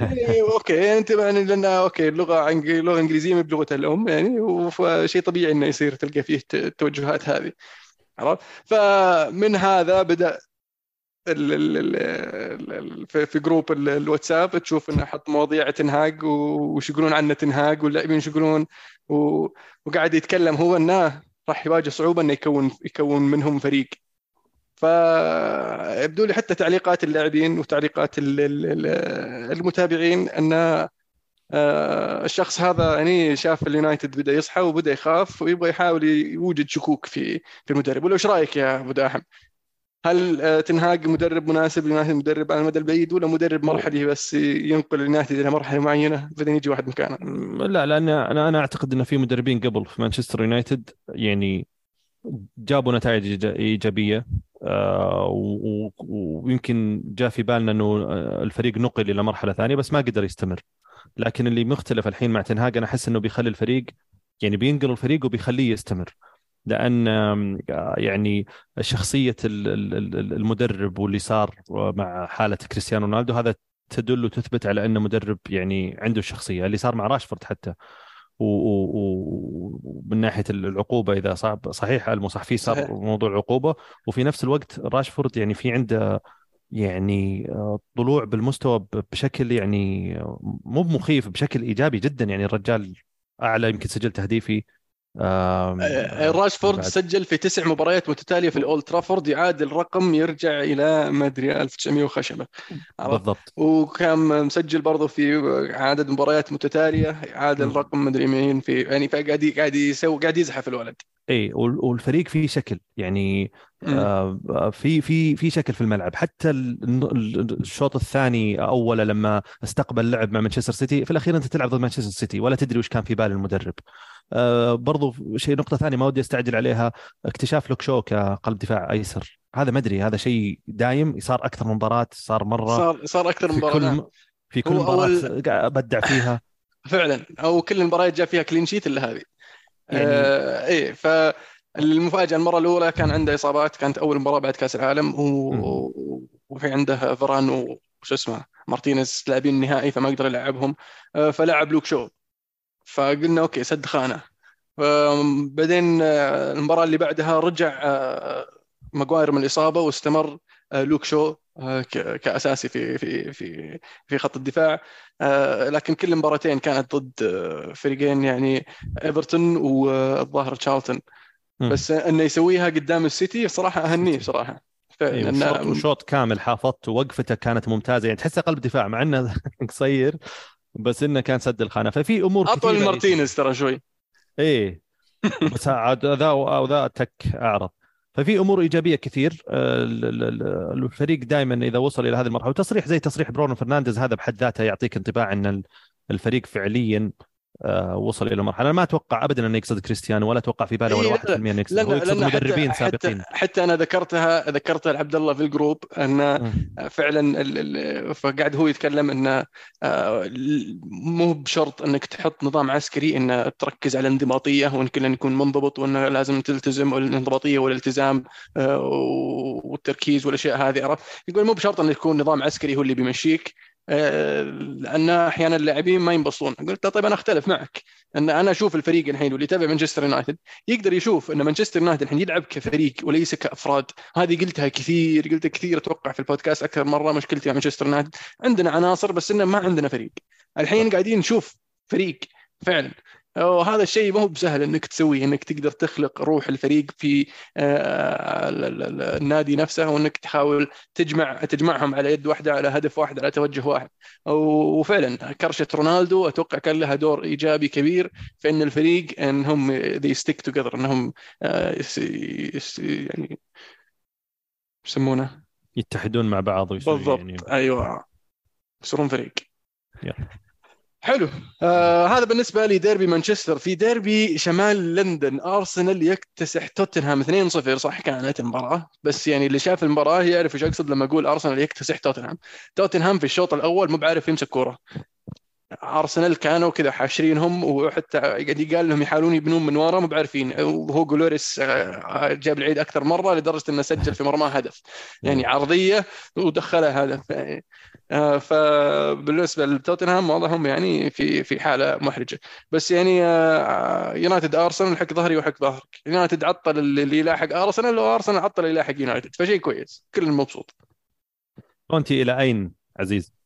يعني okay أنت يعني لأن okay اللغة لغه انجليزيه ما بلغته الأم يعني وشيء طبيعي إنه يصير تلقى فيه التوجهات هذه. عرفت؟ فمن هذا بدأ في جروب الواتساب تشوف إنه حط مواضيع تنهاج وش يقولون عنه تنهاج واللاعبين وش يقولون وقاعد يتكلم هو إنه راح يواجه صعوبة إنه يكون يكون منهم فريق فيبدو لي حتى تعليقات اللاعبين وتعليقات المتابعين ان آه، الشخص هذا يعني شاف اليونايتد بدأ يصحى وبدأ يخاف ويبغى يحاول يوجد شكوك في في المدرب ولا إيش رأيك يا أبو داحم؟ هل آه، تنهاج مدرب مناسب لليونايتد مدرب على المدى البعيد ولا مدرب مرحلي بس ينقل اليونايتد إلى مرحلة معينة بعدين يجي واحد مكانه؟ لا لأن أنا أنا أعتقد إن في مدربين قبل في مانشستر يونايتد يعني جابوا نتائج إيجابية آه، ويمكن جاء في بالنا إنه الفريق نقل إلى مرحلة ثانية بس ما قدر يستمر لكن اللي مختلف الحين مع تنهاج أنا أحس إنه بيخلي الفريق يعني بينقل الفريق وبيخليه يستمر لأن يعني شخصية المدرب واللي صار مع حالة كريستيانو رونالدو هذا تدل وتثبت على انه مدرب يعني عنده الشخصية. اللي صار مع راشفورد حتى ومن ناحية العقوبة إذا صعب صحيح المصح فيه صار موضوع العقوبه وفي نفس الوقت راشفورد يعني في عنده يعني آه، طلوع بالمستوى بشكل يعني مو مخيف بشكل إيجابي جدا يعني الرجال أعلى يمكن سجل تهديفي. آه، آه، راشفورد سجل في تسع مباريات متتالية في الأولد ترافورد يعادل رقم يرجع إلى ما أدري 1900 وخشبة. بالضبط. وكان مسجل برضه في عدد مباريات متتالية يعادل رقم ما أدري مين في يعني قاعد قاعد يسوي قاعد يزحف الولد. اي والفريق فيه شكل يعني آه في في في شكل في الملعب. حتى الشوط الثاني اوله لما استقبل لعب مع مانشستر سيتي في الأخير أنت تلعب ضد مانشستر سيتي ولا تدري وش كان في بال المدرب. آه برضو شيء نقطة ثانية ما ودي أستعجل عليها. اكتشاف لوك شو كقلب دفاع أيسر. هذا ما أدري هذا شيء دايم صار أكثر من مباراة صار مرة صار صار أكثر من مباراه في كل, نعم. في كل مباراة أول... بدع فيها. فعلا. أو كل المباريات جاء فيها clean sheet إلا هذه. يعني... آه إيه فالمفاجأة المرة الأولى كان عنده إصابات كانت أول مباراة بعد كأس العالم و... وفي عنده فران وش اسمه مارتينيز لاعبين النهائي فما قدر يلعبهم. آه، فلعب لوك شو فقلنا okay سد خانة. بعدين آه، المباراة اللي بعدها رجع آه، ماجواير من الإصابة واستمر لوك شو كأساسي في في في في خط الدفاع. لكن كل المباراتين كانت ضد فريقين يعني إيفرتون والظاهر تشارلتون. بس إنه يسويها قدام السيتي صراحة أهنيه صراحة. فعلا أيوة وشوط كامل حافظت ووقفته كانت ممتازة. يعني تحسه قلب دفاع مع إنه قصير. بس إنه كان سد الخانة. ففي أمور أطول من مارتينيز ترى شوي. إيه. بس عاد ذا وذا تك أعرض. ففي أمور إيجابية كثير. آه، الفريق دائما إذا وصل إلى هذه المرحلة وتصريح زي تصريح برونو فرنانديز هذا بحد ذاته يعطيك انطباع إن الفريق فعليا وصل إلى مرحلة. أنا ما أتوقع ابدا انه يقصد كريستيانو ولا أتوقع في باله ولا 1% انه يقصد. هو يقصد مدربين حتى سابقين. حتى, حتى أنا ذكرتها ذكرتها لعبد الله في الجروب أن فعلا فقاعد هو يتكلم انه آه، مو بشرط أنك تحط نظام عسكري انه تركز على الانضباطيه وأن كل يكون منضبط وانه لازم تلتزم والانضباطيه والالتزام آه، والتركيز والأشياء هذه عرفت؟ يقول مو بشرط انه يكون نظام عسكري هو اللي بيمشيك. لأن أحيانا اللاعبين ما ينبسطون. قلت طيب أنا أختلف معك. أن أنا أشوف الفريق الحين واللي يتابع مانشستر يونايتد يقدر يشوف أن مانشستر يونايتد الحين يلعب كفريق وليس كأفراد. هذه قلتها كثير قلتها كثير أتوقع في البودكاست أكثر مرة مشكلتي مع مانشستر يونايتد. عندنا عناصر بس إنه ما عندنا فريق. الحين قاعدين نشوف فريق فعلا. وهذا الشيء ما هو بسهل إنك تسويه إنك تقدر تخلق روح الفريق في آه، النادي نفسه وانك تحاول تجمع تجمعهم على يد واحدة على هدف واحد على توجه واحد. وفعلا كرشة رونالدو أتوقع كان لها دور إيجابي كبير في إن الفريق إنهم they stick together إنهم آه، يعني يسمونه يتحدون مع بعض بالضبط. يعني... أيوه. يصيرون فريق. يلا. حلو. آه هذا بالنسبة لي ديربي مانشستر. في ديربي شمال لندن أرسنال يكتسح توتنهام 2-0 صح كانت المباراة بس يعني اللي شاف المباراة يعرف إيش أقصد لما أقول أرسنال يكتسح توتنهام. توتنهام في الشوط الأول مو بعارف يمسك كورة. ارسنال كانوا كذا حاشرينهم وحتى قاعد قال لهم يحاولون يبنون من ورا مو بعارفين وهو جلوريس آه، جاب العيد أكثر مرة لدرجة إنه سجل في مرماه هدف. يعني عرضية ودخلها هدف. آه، فبالنسبه لتوتنهام وضعهم يعني في في حالة محرجة. بس يعني آه، يونايتد أرسنال حق ظهري وحق ظهرك. يونايتد عطل اللي يلاحق أرسنال وأرسنال عطل اللي يلاحق يونايتد. فشيء كويس. كل مبسوط كونتي إلى أين عزيز؟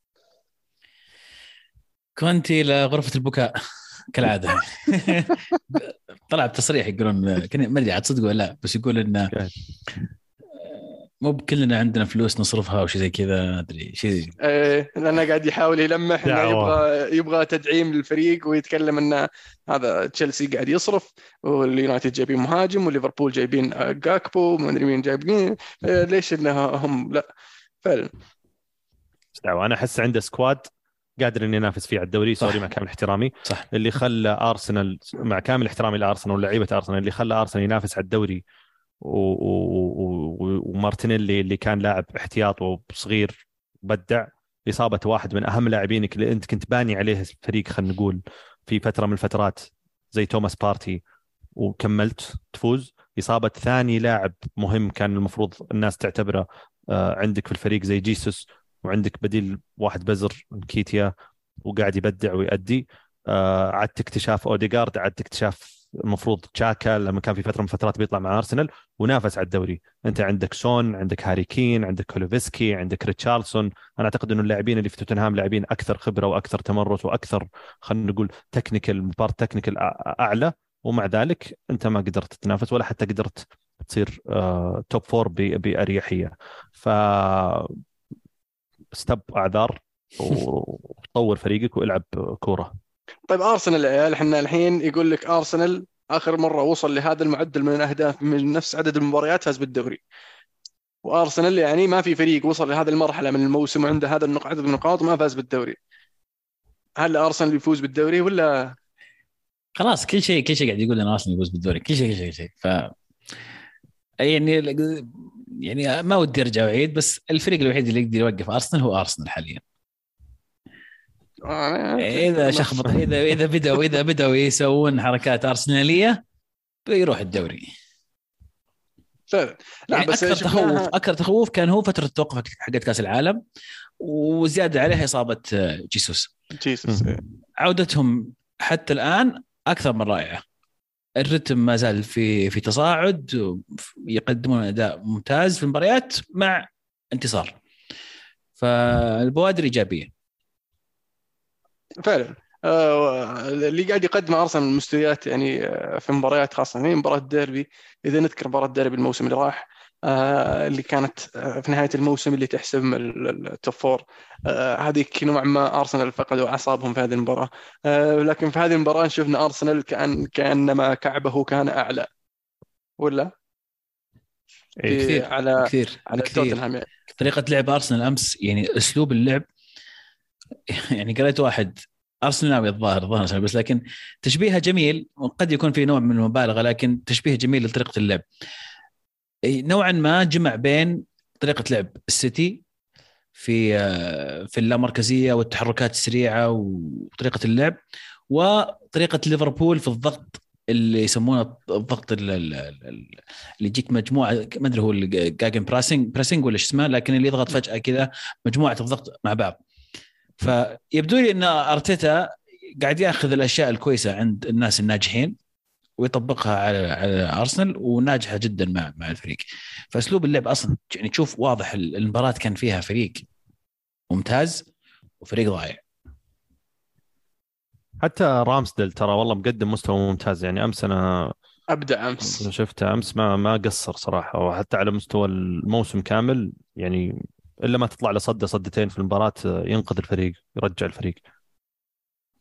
كونتي لغرفه البكاء كالعادة. طلع بتصريح يقولون ما أدري عاد صدق ولا لا بس يقول انه مو بكلنا عندنا فلوس نصرفها أو شيء زي كذا أدري شيء إيه لأنه قاعد يحاول يلمح إنه يبغى يبغى تدعيم للفريق ويتكلم إنه هذا تشيلسي قاعد يصرف واليونايتد جايبين مهاجم وليفربول جايبين جاكبو ما أدري مين جايبين إيه ليش إنه هم؟ لا فعلا. أنا أحس عنده squad قادر انه ينافس فيه على الدوري. sorry مع كامل احترامي. صح. اللي خلى أرسنال مع كامل احترامي لأرسنال ولاعيبه أرسنال اللي خلى أرسنال ينافس على الدوري. ومارتينيلي اللي كان لاعب احتياط وصغير بدع إصابة واحد من أهم لاعبينك اللي أنت كنت باني عليه الفريق خلينا نقول في فترة من الفترات زي توماس بارتي. وكملت تفوز. إصابة ثاني لاعب مهم كان المفروض الناس تعتبره آه، عندك في الفريق زي جيسوس. وعندك بديل واحد بزر نكيتيا وقاعد يبدع ويأدي. آه، عدت اكتشاف اوديجارد عدت اكتشاف المفروض تشاكا لما كان في فترة من الفترات بيطلع مع أرسنال ونافس على الدوري. أنت عندك سون عندك هاري كين عندك كولوفسكي عندك ريتشارلسون أنا أعتقد إنه اللاعبين اللي في توتنهام لاعبين أكثر خبرة وأكثر تمرس وأكثر خلينا نقول technical part technical أعلى. ومع ذلك أنت ما قدرت تتنافس ولا حتى قدرت تصير آه top four بأريحية. ف stop اعذار وطور فريقك والعب كورة. طيب ارسنال يا عيال إحنا الحين يقول لك ارسنال آخر مرة وصل لهذا المعدل من الأهداف من نفس عدد المباريات فاز بالدوري. وارسنال يعني ما في فريق وصل لهذه المرحلة من الموسم وعنده هذا عدد من النقاط وما فاز بالدوري. هل ارسنال يفوز بالدوري ولا؟ خلاص كل شيء كل شيء قاعد يقول إن ارسنال يفوز بالدوري. كل شيء كل شيء كل شيء. ف يعني يعني ما ودي أرجع واعيد بس الفريق الوحيد اللي يقدر يوقف أرسنال هو أرسنال حاليا. إذا شخبط اذا إذا بدأوا إذا بدأوا يسوون حركات أرسنالية بيروح الدوري. فعلا لا يعني بس أكثر تخوف أكثر تخوف كان هو فترة التوقف حقت كأس العالم وزيادة عليها إصابة جيسوس. جيسوس إيه. عودتهم حتى الآن أكثر من رائعة. الرتم ما زال في في تصاعد يقدمون أداء ممتاز في المباريات مع انتصار. فالبوادر إيجابية. فعلا. آه، اللي قاعد يقدم أرسنال مستويات يعني آه، في مباريات خاصة يعني مباراة الديربي. إذا نذكر مباراة الديربي الموسم اللي راح اللي كانت في نهاية الموسم اللي تحسم ال top four هذيك نوعا ما ارسنال فقدوا أعصابهم في هذه المباراة. لكن في هذه المباراة شفنا ارسنال كان كأنما كعبه كان أعلى. ولا؟ إيه، كثير على كثير على كثير. يعني. طريقة لعب ارسنال أمس يعني أسلوب اللعب يعني قريت واحد ارسنال الظاهر الظاهر بس لكن تشبيهه جميل وقد يكون في نوع من المبالغة لكن تشبيه جميل لطريقة اللعب. نوعا ما جمع بين طريقة لعب السيتي في آه، في اللامركزية والتحركات السريعة وطريقة اللعب وطريقة ليفربول في الضغط اللي يسمونه الضغط اللي يجيك مجموعة ما أدري هو ال gegen pressing pressing ولا اسمه لكن اللي يضغط فجأة كذا مجموعة الضغط مع بعض. فيبدو لي إن أرتيتا قاعد ياخذ الأشياء الكويسة عند الناس الناجحين ويطبقها على على أرسنال وناجحة جدا مع مع الفريق. فأسلوب اللعب أصلا يعني تشوف واضح المباراة كان فيها فريق ممتاز وفريق ضايع حتى رامسدل ترى والله مقدم مستوى ممتاز. يعني أمس أنا ابدع أمس. شفته أمس ما ما قصر صراحة. وحتى على مستوى الموسم كامل يعني إلا ما تطلع له صده صدتين في المباراة ينقذ الفريق يرجع الفريق.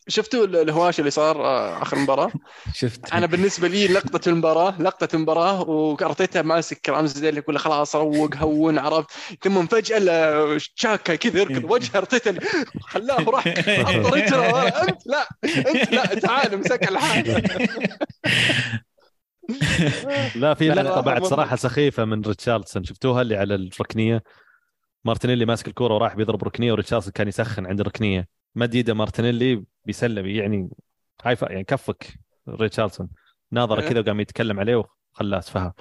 شفتوا ال- الهواش اللي صار آه، آخر مباراة؟ شفت. أنا بالنسبة لي لقطة المباراة لقطة المباراة وارتيتا ماسك رامزديل يقول له خلاص روق هون عرفت؟ ثم فجأة شاكا كذا يركض وجه ارتيتا خلاه راح حط رجله. أنت لا أنت لا تعال مسك الحال لا في لقطة بعد. صراحة سخيفة من ريتشاردسون. شفتوها اللي على الركنية؟ مارتينيلي ماسك الكورة وراح بيضرب ركنية وريتشاردسون كان يسخن عند الركنية. مد يده مارتينيلي بيسلم يعني high f- يعني كفك ريتشاردسون. ناظرة إيه. كذا وقام يتكلم عليه وخلاه اسفها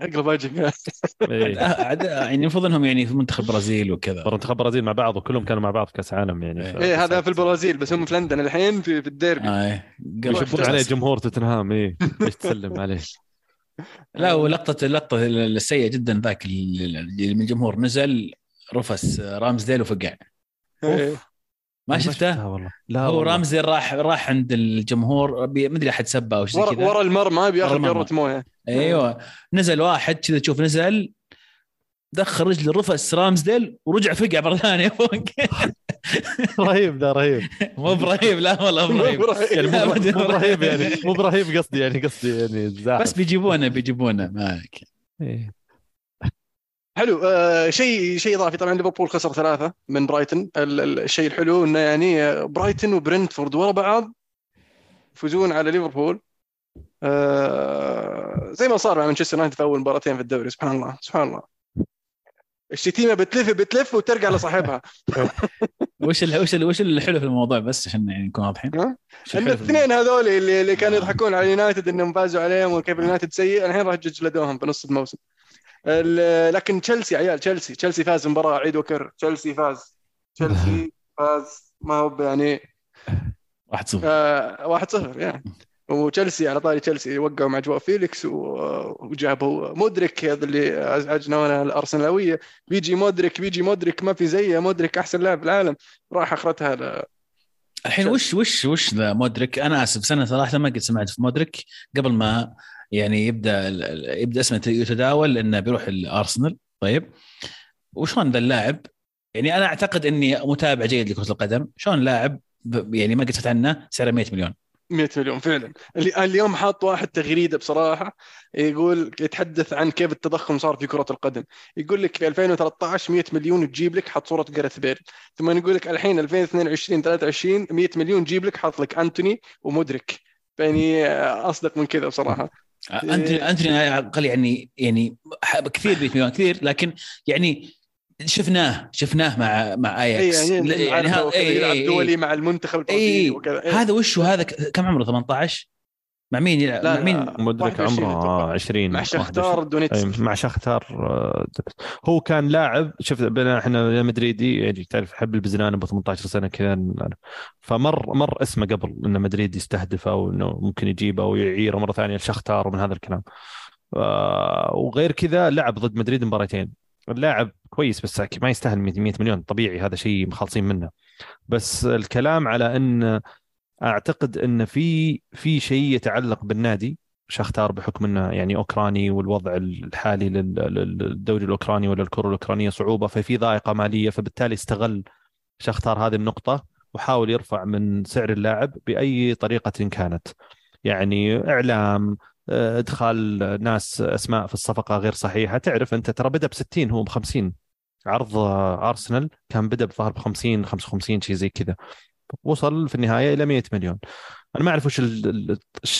اقلب وجهك إيه. يعني المفروض إنهم يعني في منتخب البرازيل وكذا. منتخب البرازيل مع بعض وكلهم كانوا مع بعض في كأس عالم يعني ف- إيه هذا في البرازيل بس هم في لندن الحين في, في الديربي. آه. يشبون عليه جمهور توتنهام إيه. ليش تسلم عليه؟ لا ولقطه اللقطه السيئة جدا ذاك اللي من الجمهور نزل رفس رامزديل وفقع. إيه. ما شفته والله. لا هو والله. رامزديل راح راح عند الجمهور بي- مدري أحد سبه أو شيء ورا كذا. ورا المرمى بياخذ. قاره موية. أيوه. نزل واحد كذا تشوف نزل دخل رجل رفس رامزديل ورجع فقع مرة ثانية فوق. رهيب ذا رهيب. مو برهيب لا والله مو برهيب. يعني مو برهيب يعني مو برهيب قصدي يعني قصدي يعني زاحف. بس بيجيبونه بيجيبونه مالك إيه. حلو آه شيء شيء إضافي. طبعا ليفربول خسر ثلاثة من ال- الشيء الحلو إنه يعني برايتون وبرنتفورد ورا بعض يفوزون على ليفربول. آه زي ما صار مع مانشستر يونايتد في أول مباراتين في الدوري. سبحان الله سبحان الله. الشتيمه بتلف بتلف وترجع لصاحبها. وش ال وش ال وش الحلو في الموضوع بس عشان يعني نكون واضحين؟ ان الاثنين هذول اللي, اللي كانوا. يضحكون على اليونايتد إنهم فازوا عليهم وكيف اليونايتد سيء الحين راح جلدوهم في نص الموسم. ال- لكن تشيلسي عيال تشيلسي. تشيلسي فاز مباراة عيد وكر. تشيلسي فاز. تشيلسي فاز. ما هو يعني واحد صفر. آه 1-0 يعني وتشيلسي على طاري تشيلسي وقعوا مع جواو فيليكس وجابوا مودريك هذا اللي ازعجنا وأنا الأرسنالوية. بيجي مودريك بيجي مودريك ما في زيه. مودريك أحسن لاعب في العالم. راح أخرتها ل- الحين وش وش وش ذا مودريك؟ أنا آسف سنة صراحة ما قد سمعت في مودريك قبل ما يعني يبدأ يبدأ اسمه يتداول إنه بيروح الأرسنال. طيب. وشلون ذا اللاعب؟ يعني أنا أعتقد إني متابع جيد لكرة القدم. شلون لاعب يعني ما قد سمعت عنه سعره 100 مليون. 100 مليون فعلا. اليوم حاط واحد تغريدة بصراحة. يقول يتحدث عن كيف التضخم صار في كرة القدم. يقول لك في 2013 100 مليون تجيب لك حط صورة جاريث بيل ثم يقول لك الحين 2022 23 100 مليون تجيب لك حاط لك أنتوني ومدرك يعني آه، أصدق من كذا بصراحة. انتوني انتوني على الاقل يعني يعني كثير 100 مليون كثير لكن يعني شفناه شفناه مع مع اي اياكس يعني, يعني يعني يلعب. دولي مع المنتخب البرازيلي اي وكذا إيه. هذا وش هذا كم عمره 18 مع مين يلعب لا، مع مين لا. مدرك 21 عمره أتوقع. 20 مع 21. شختار دونيتسك مع شختار آه، هو كان لاعب شفت بنا إحنا مدريدي يعني تعرف حب البزنان ب 18 سنة كذا. فمر مر اسمه قبل إنه مدريد يستهدفه وانه ممكن يجيبه ويعيره مرة ثانية لشختار ومن هذا الكلام آه، وغير كذا لعب ضد مدريد مباراتين اللاعب كويس بس ما يستاهل 100 مليون طبيعي هذا شيء مخلصين منه بس الكلام على إن أعتقد إن في في شيء يتعلق بالنادي شختار بحكم إنه يعني أوكراني والوضع الحالي لل- لل- للدوري الأوكراني ولا الكره الأوكرانية صعوبة ففي ضائقة مالية فبالتالي استغل شختار هذه النقطة وحاول يرفع من سعر اللاعب بأي طريقة كانت. يعني إعلام آه، إدخال ناس أسماء في الصفقة غير صحيحة. تعرف أنت ترى بدأ ب 60 هو ب 50 عرض آه، أرسنال كان بدأ بظهر ب 50 55 شيء زي كذا. وصل في النهاية إلى 100 مليون. أنا ما أعرف وش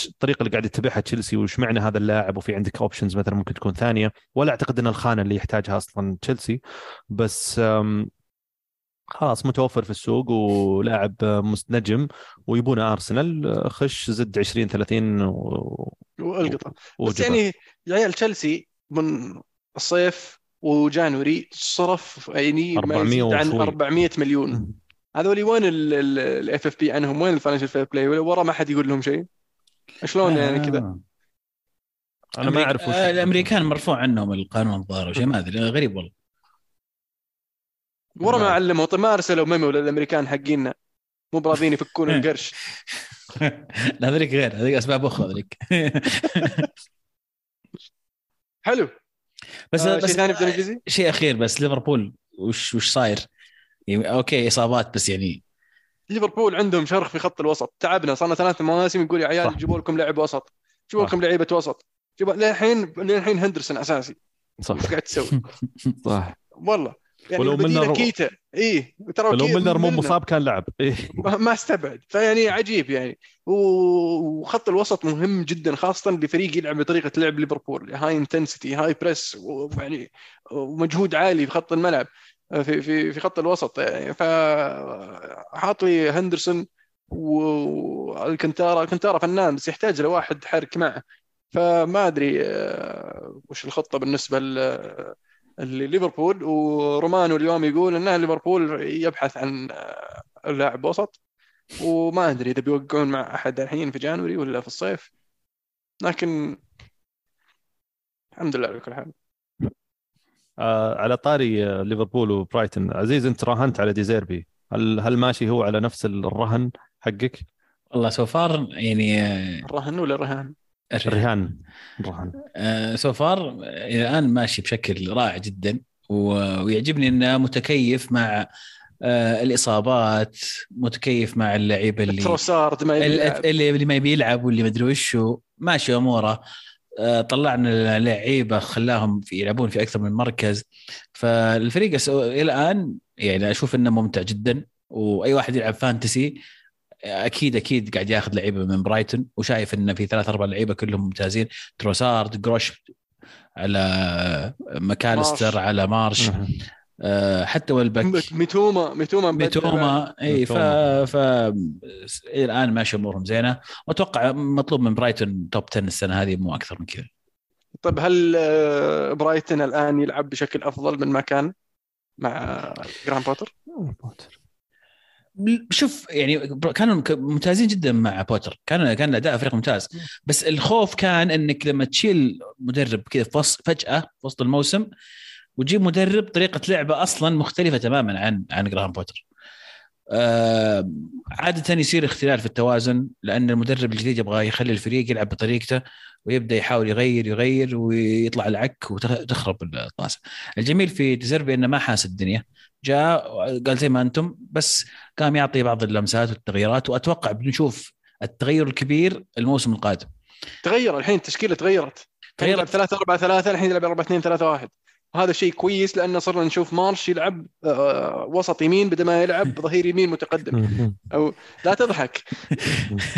الطريقة اللي قاعد يتبعها تشيلسي وش معنى هذا اللاعب وفي عندك options مثلا ممكن تكون ثانية. ولا أعتقد إن الخانة اللي يحتاجها أصلا تشيلسي. بس خلاص متوفر في السوق ولاعب نجم ويبون أرسنال. خش زد 20 30 و... والقطة. بس. يعني يا عيال تشيلسي من الصيف و January صرف يعني ما 400 يزيد عن وشوي. 400 مليون. هذول وين ال FFP عنهم؟ وين ال financial fair play ورا ما حد يقول لهم شيء؟ شلون يعني كذا؟ آه. أنا ما أعرف وش آه، الأمريكان مرفوع عنهم القانون الظاهر أو شيء ما أدري غريب والله. ورا ما. علموا طيب ما أرسلوا memo للأمريكان حقيننا. مو براضيين يفكون القرش. لا هذيك غير هذيك أسباب أخرى هذيك حلو. بس آه، بس شيء ثاني شيء أخير بس ليفربول وش وش صاير؟ يعني okay إصابات بس يعني ليفربول عندهم شرخ في خط الوسط. تعبنا صار لنا ثلاث مواسم يقول يا عيال. جيبوا لكم لاعب وسط. جيبوا. لكم لعيبة وسط. جيبوا للحين للحين هندرسون أساسي. صح. إيش قاعد تسوي؟ صح. والله. يعني ولو ميلنر- كيتا. اي ترى لو كي- ميلنر مو. مصاب كان لعب. إيه. ما ما استبعد. فيعني عجيب يعني. و- وخط الوسط مهم جدا خاصة لفريق يلعب بطريقة لعب ليفربول. high intensity high press ويعني ومجهود عالي في خط الملعب. في في في خط الوسط يعني. فحاط لي هندرسون والكنتارا الكنتارا فنان بس يحتاج لواحد حرك معه. فما أدري آه، وش الخطة بالنسبة لليفربول ورومانو اليوم يقول ان ليفربول يبحث عن آه، لاعب وسط. وما أدري إذا بيوقعون مع أحد الحين في January ولا في الصيف. لكن الحمد لله على كل حال. آه على طاري آه، ليفربول وبرايتون. عزيز انت راهنت على ديزيربي هل هل ماشي هو على نفس الرهن حقك؟ والله so far يعني آه، الرهن ولا الرهان؟ الرهان الرهن آه، so far إلى الآن ماشي بشكل رائع جدا ويعجبني إنه متكيف مع آه، الإصابات متكيف مع اللعيبة اللي تروسارد ما يلعب. اللي اللي ما يبي يلعب واللي ما أدري وشو. ماشي أموره. آه، طلعنا لعيبة خلاهم في يلعبون في أكثر من مركز. فالفريق إلى الآن يعني أشوف إنه ممتع جدا وأي واحد يلعب fantasy أكيد أكيد قاعد ياخذ لعيبة من برايتون وشايف انه في ثلاث أربع لعيبة كلهم ممتازين. تروسارد جروس على ماكاليستر مارش. على مارش. آه، حتى والبك. ميتوما ميتوما. ميتوما اي ف. ف الآن ماشي امورهم زينة. وأتوقع مطلوب من برايتون top 10 السنة هذه مو أكثر من كذا. طيب هل آه، برايتون الآن يلعب بشكل أفضل من ما كان مع جراهام بوتر؟ شوف يعني كانوا ممتازين جدا مع بوتر. كان كان الأداء فريق ممتاز. بس الخوف كان إنك لما تشيل مدرب كذا في وسط فجأة في وسط الموسم وتجيب مدرب طريقة لعبه أصلا مختلفة تماما عن عن جراهام بوتر آه عادة يصير اختلال في التوازن لأن المدرب الجديد يبغى يخلي الفريق يلعب بطريقته ويبدأ يحاول يغير يغير ويطلع العك وتخرب الطاسة. الجميل في ديزيربي إنه ما حاس الدنيا. جاء قال زي ما أنتم بس قام يعطي بعض اللمسات والتغييرات وأتوقع بنشوف التغير الكبير الموسم القادم. تغير الحين التشكيلة تغيرت. تغيرت. 3 4 3 الحين يلعب 4 2 3 1 وهذا شيء كويس لأن صرنا نشوف مارش يلعب آه، وسط يمين بدل ما يلعب ظهير يمين متقدم. أو لا تضحك.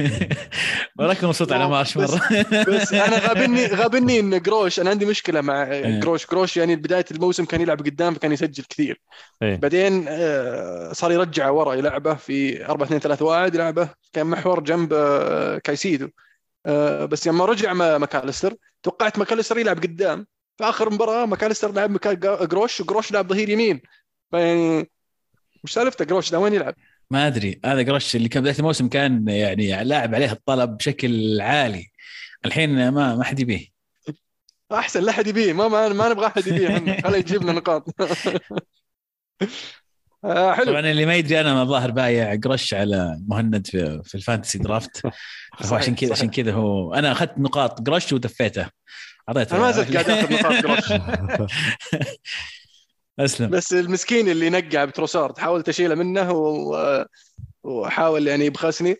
وراك مبسوط على مارش بس- مرة. بس أنا غابني غابني إن جروش أنا عندي مشكلة مع إيه. جروش. جروش يعني بداية الموسم كان يلعب قدام فكان يسجل كثير. إيه. بعدين آه، صار يرجع ورا يلعبه في 4 2 3 1 يلعبه. كان محور جنب آه، كايسيدو. بس لما رجع ماكاليستر توقعت ماكاليستر يلعب قدام. في آخر مباراة ماكاليستر لعب مكان جروش وجروش لعب ظهير يمين. فيعني وش سالفته جروش ده وين يلعب؟ ما أدري. هذا جروش اللي كان بداية الموسم كان يعني لاعب عليه الطلب بشكل عالي. الحين ما ما حد يبيه. أحسن لا احد يبيه. ما ما, ما نبغى أحد يبيه. خليه يجيب لنا نقاط. آه، حلو. طبعا اللي ما يدري أنا الظاهر بايع قرش على مهند في, في ال fantasy draft. هو عشان كذا عشان كذا هو أنا أخذت نقاط قرش ودفيته اعطيته أنا ما زلت قاعد اخذ نقاط جروش أسلم. بس المسكين اللي نقع بتروسارد حاولت أشيله منه و... وحاول يعني يبخسني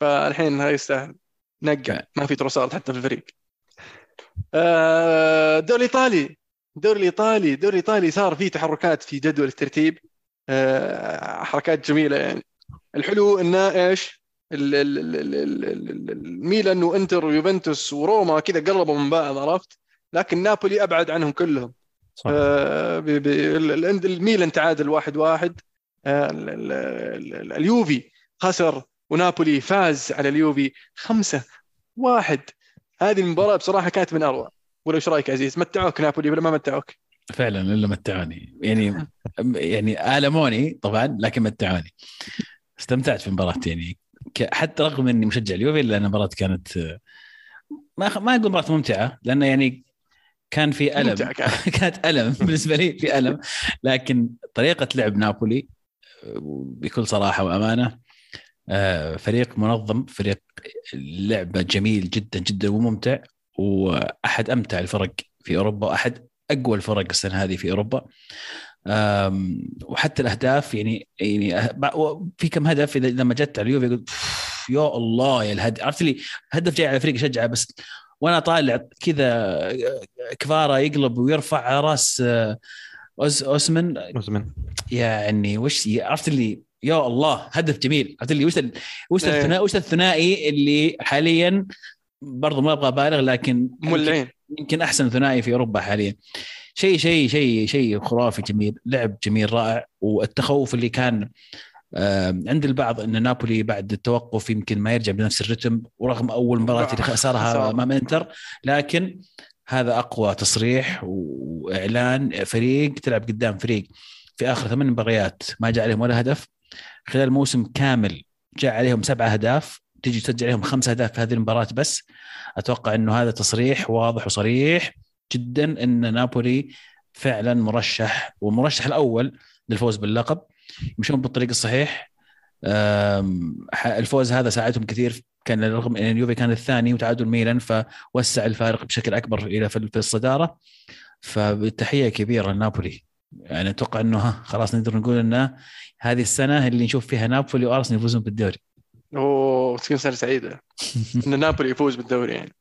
فالحين هاي يستاهل. نقع ما في تروسارد حتى في الفريق. آه، الدوري الايطالي الدوري الايطالي الدوري الايطالي صار فيه تحركات في جدول الترتيب. آه، حركات جميلة يعني. الحلو إنه إيش؟ ال- ال- ال- ال- ال- ال- ال- الميلان وانتر ويوفنتوس وروما كذا قربوا من بعض عرفت لكن نابولي ابعد عنهم كلهم صح. آه، الميلان تعادل واحد واحد آه، ال- ال- ال- ال- اليوفي خسر ونابولي فاز على اليوفي خمسة واحد هذه المباراة بصراحة كانت من أروع ولا إيش رايك عزيز متعوك نابولي ولا ما متعوك فعلا الا متعوني يعني يعني الموني طبعا لكن متعوني استمتعت في المباراه يعني حتى رغم إني مشجع اليوفي الا ان المباراة كانت ما ما أقول مباراة ممتعة لأنه يعني كان في ألم. كانت. ألم بالنسبة لي في ألم. لكن طريقة لعب نابولي بكل صراحة وأمانة آه، فريق منظم فريق لعبه جميل جدا جدا وممتع وأحد أمتع الفرق في أوروبا وأحد أقوى الفرق السنة هذه في أوروبا. وحتى الأهداف يعني يعني أه- في كم هدف اذا لما جت على اليوفي قلت "أوف، يا الله يا الهدف. عرفت لي هدف جاي على فريق اشجعه بس وأنا طالع كذا كفارة يقلب ويرفع على راس آه، أوسمن. أوسمن. يعني وش عرفت اللي يا الله هدف جميل. عرفت اللي وش ال- وش إيه. الثنائي وش الثنائي اللي حاليا برضو ما أبغى أبالغ لكن مولعين. يمكن أحسن ثنائي في أوروبا حاليا. شيء شيء شيء شيء خرافي جميل لعب جميل رائع. والتخوف اللي كان آه، عند البعض إن نابولي بعد التوقف يمكن ما يرجع بنفس الرتم ورغم أول مباراة اللي خسرها. أمام إنتر. لكن هذا أقوى تصريح وإعلان. فريق تلعب قدام فريق في آخر ثمان مباريات ما جاء عليهم ولا هدف. خلال موسم كامل جاء عليهم سبعة أهداف. تيجي تسجل عليهم خمس أهداف في هذه المباراة بس. أتوقع إنه هذا تصريح واضح وصريح. جدا إن نابولي فعلا مرشح والمرشح الأول للفوز باللقب. يمشون بالطريق الصحيح. الفوز هذا ساعدهم كثير. كان رغم إن اليوفي كان الثاني وتعادل ميلان فوسع الفارق بشكل أكبر إلى في الصدارة. فبالتحية كبيرة لنابولي. يعني أتوقع إنه ها خلاص نقدر نقول إن هذه السنة اللي نشوف فيها نابولي وأرسنال يفوزون بالدوري. أوه تكون سنة سعيدة. إن نابولي يفوز بالدوري يعني.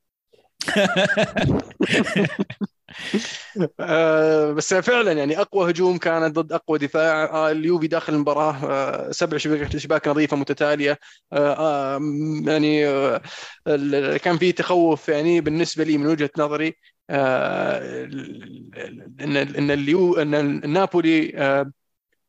آه، بس فعلا يعني أقوى هجوم كانت ضد أقوى دفاع. آه، اليوفي داخل المباراة آه، سبع شباك نظيفة متتالية. يعني كان في تخوف يعني بالنسبة لي من وجهة نظري. ان ان اليو إن نابولي آه،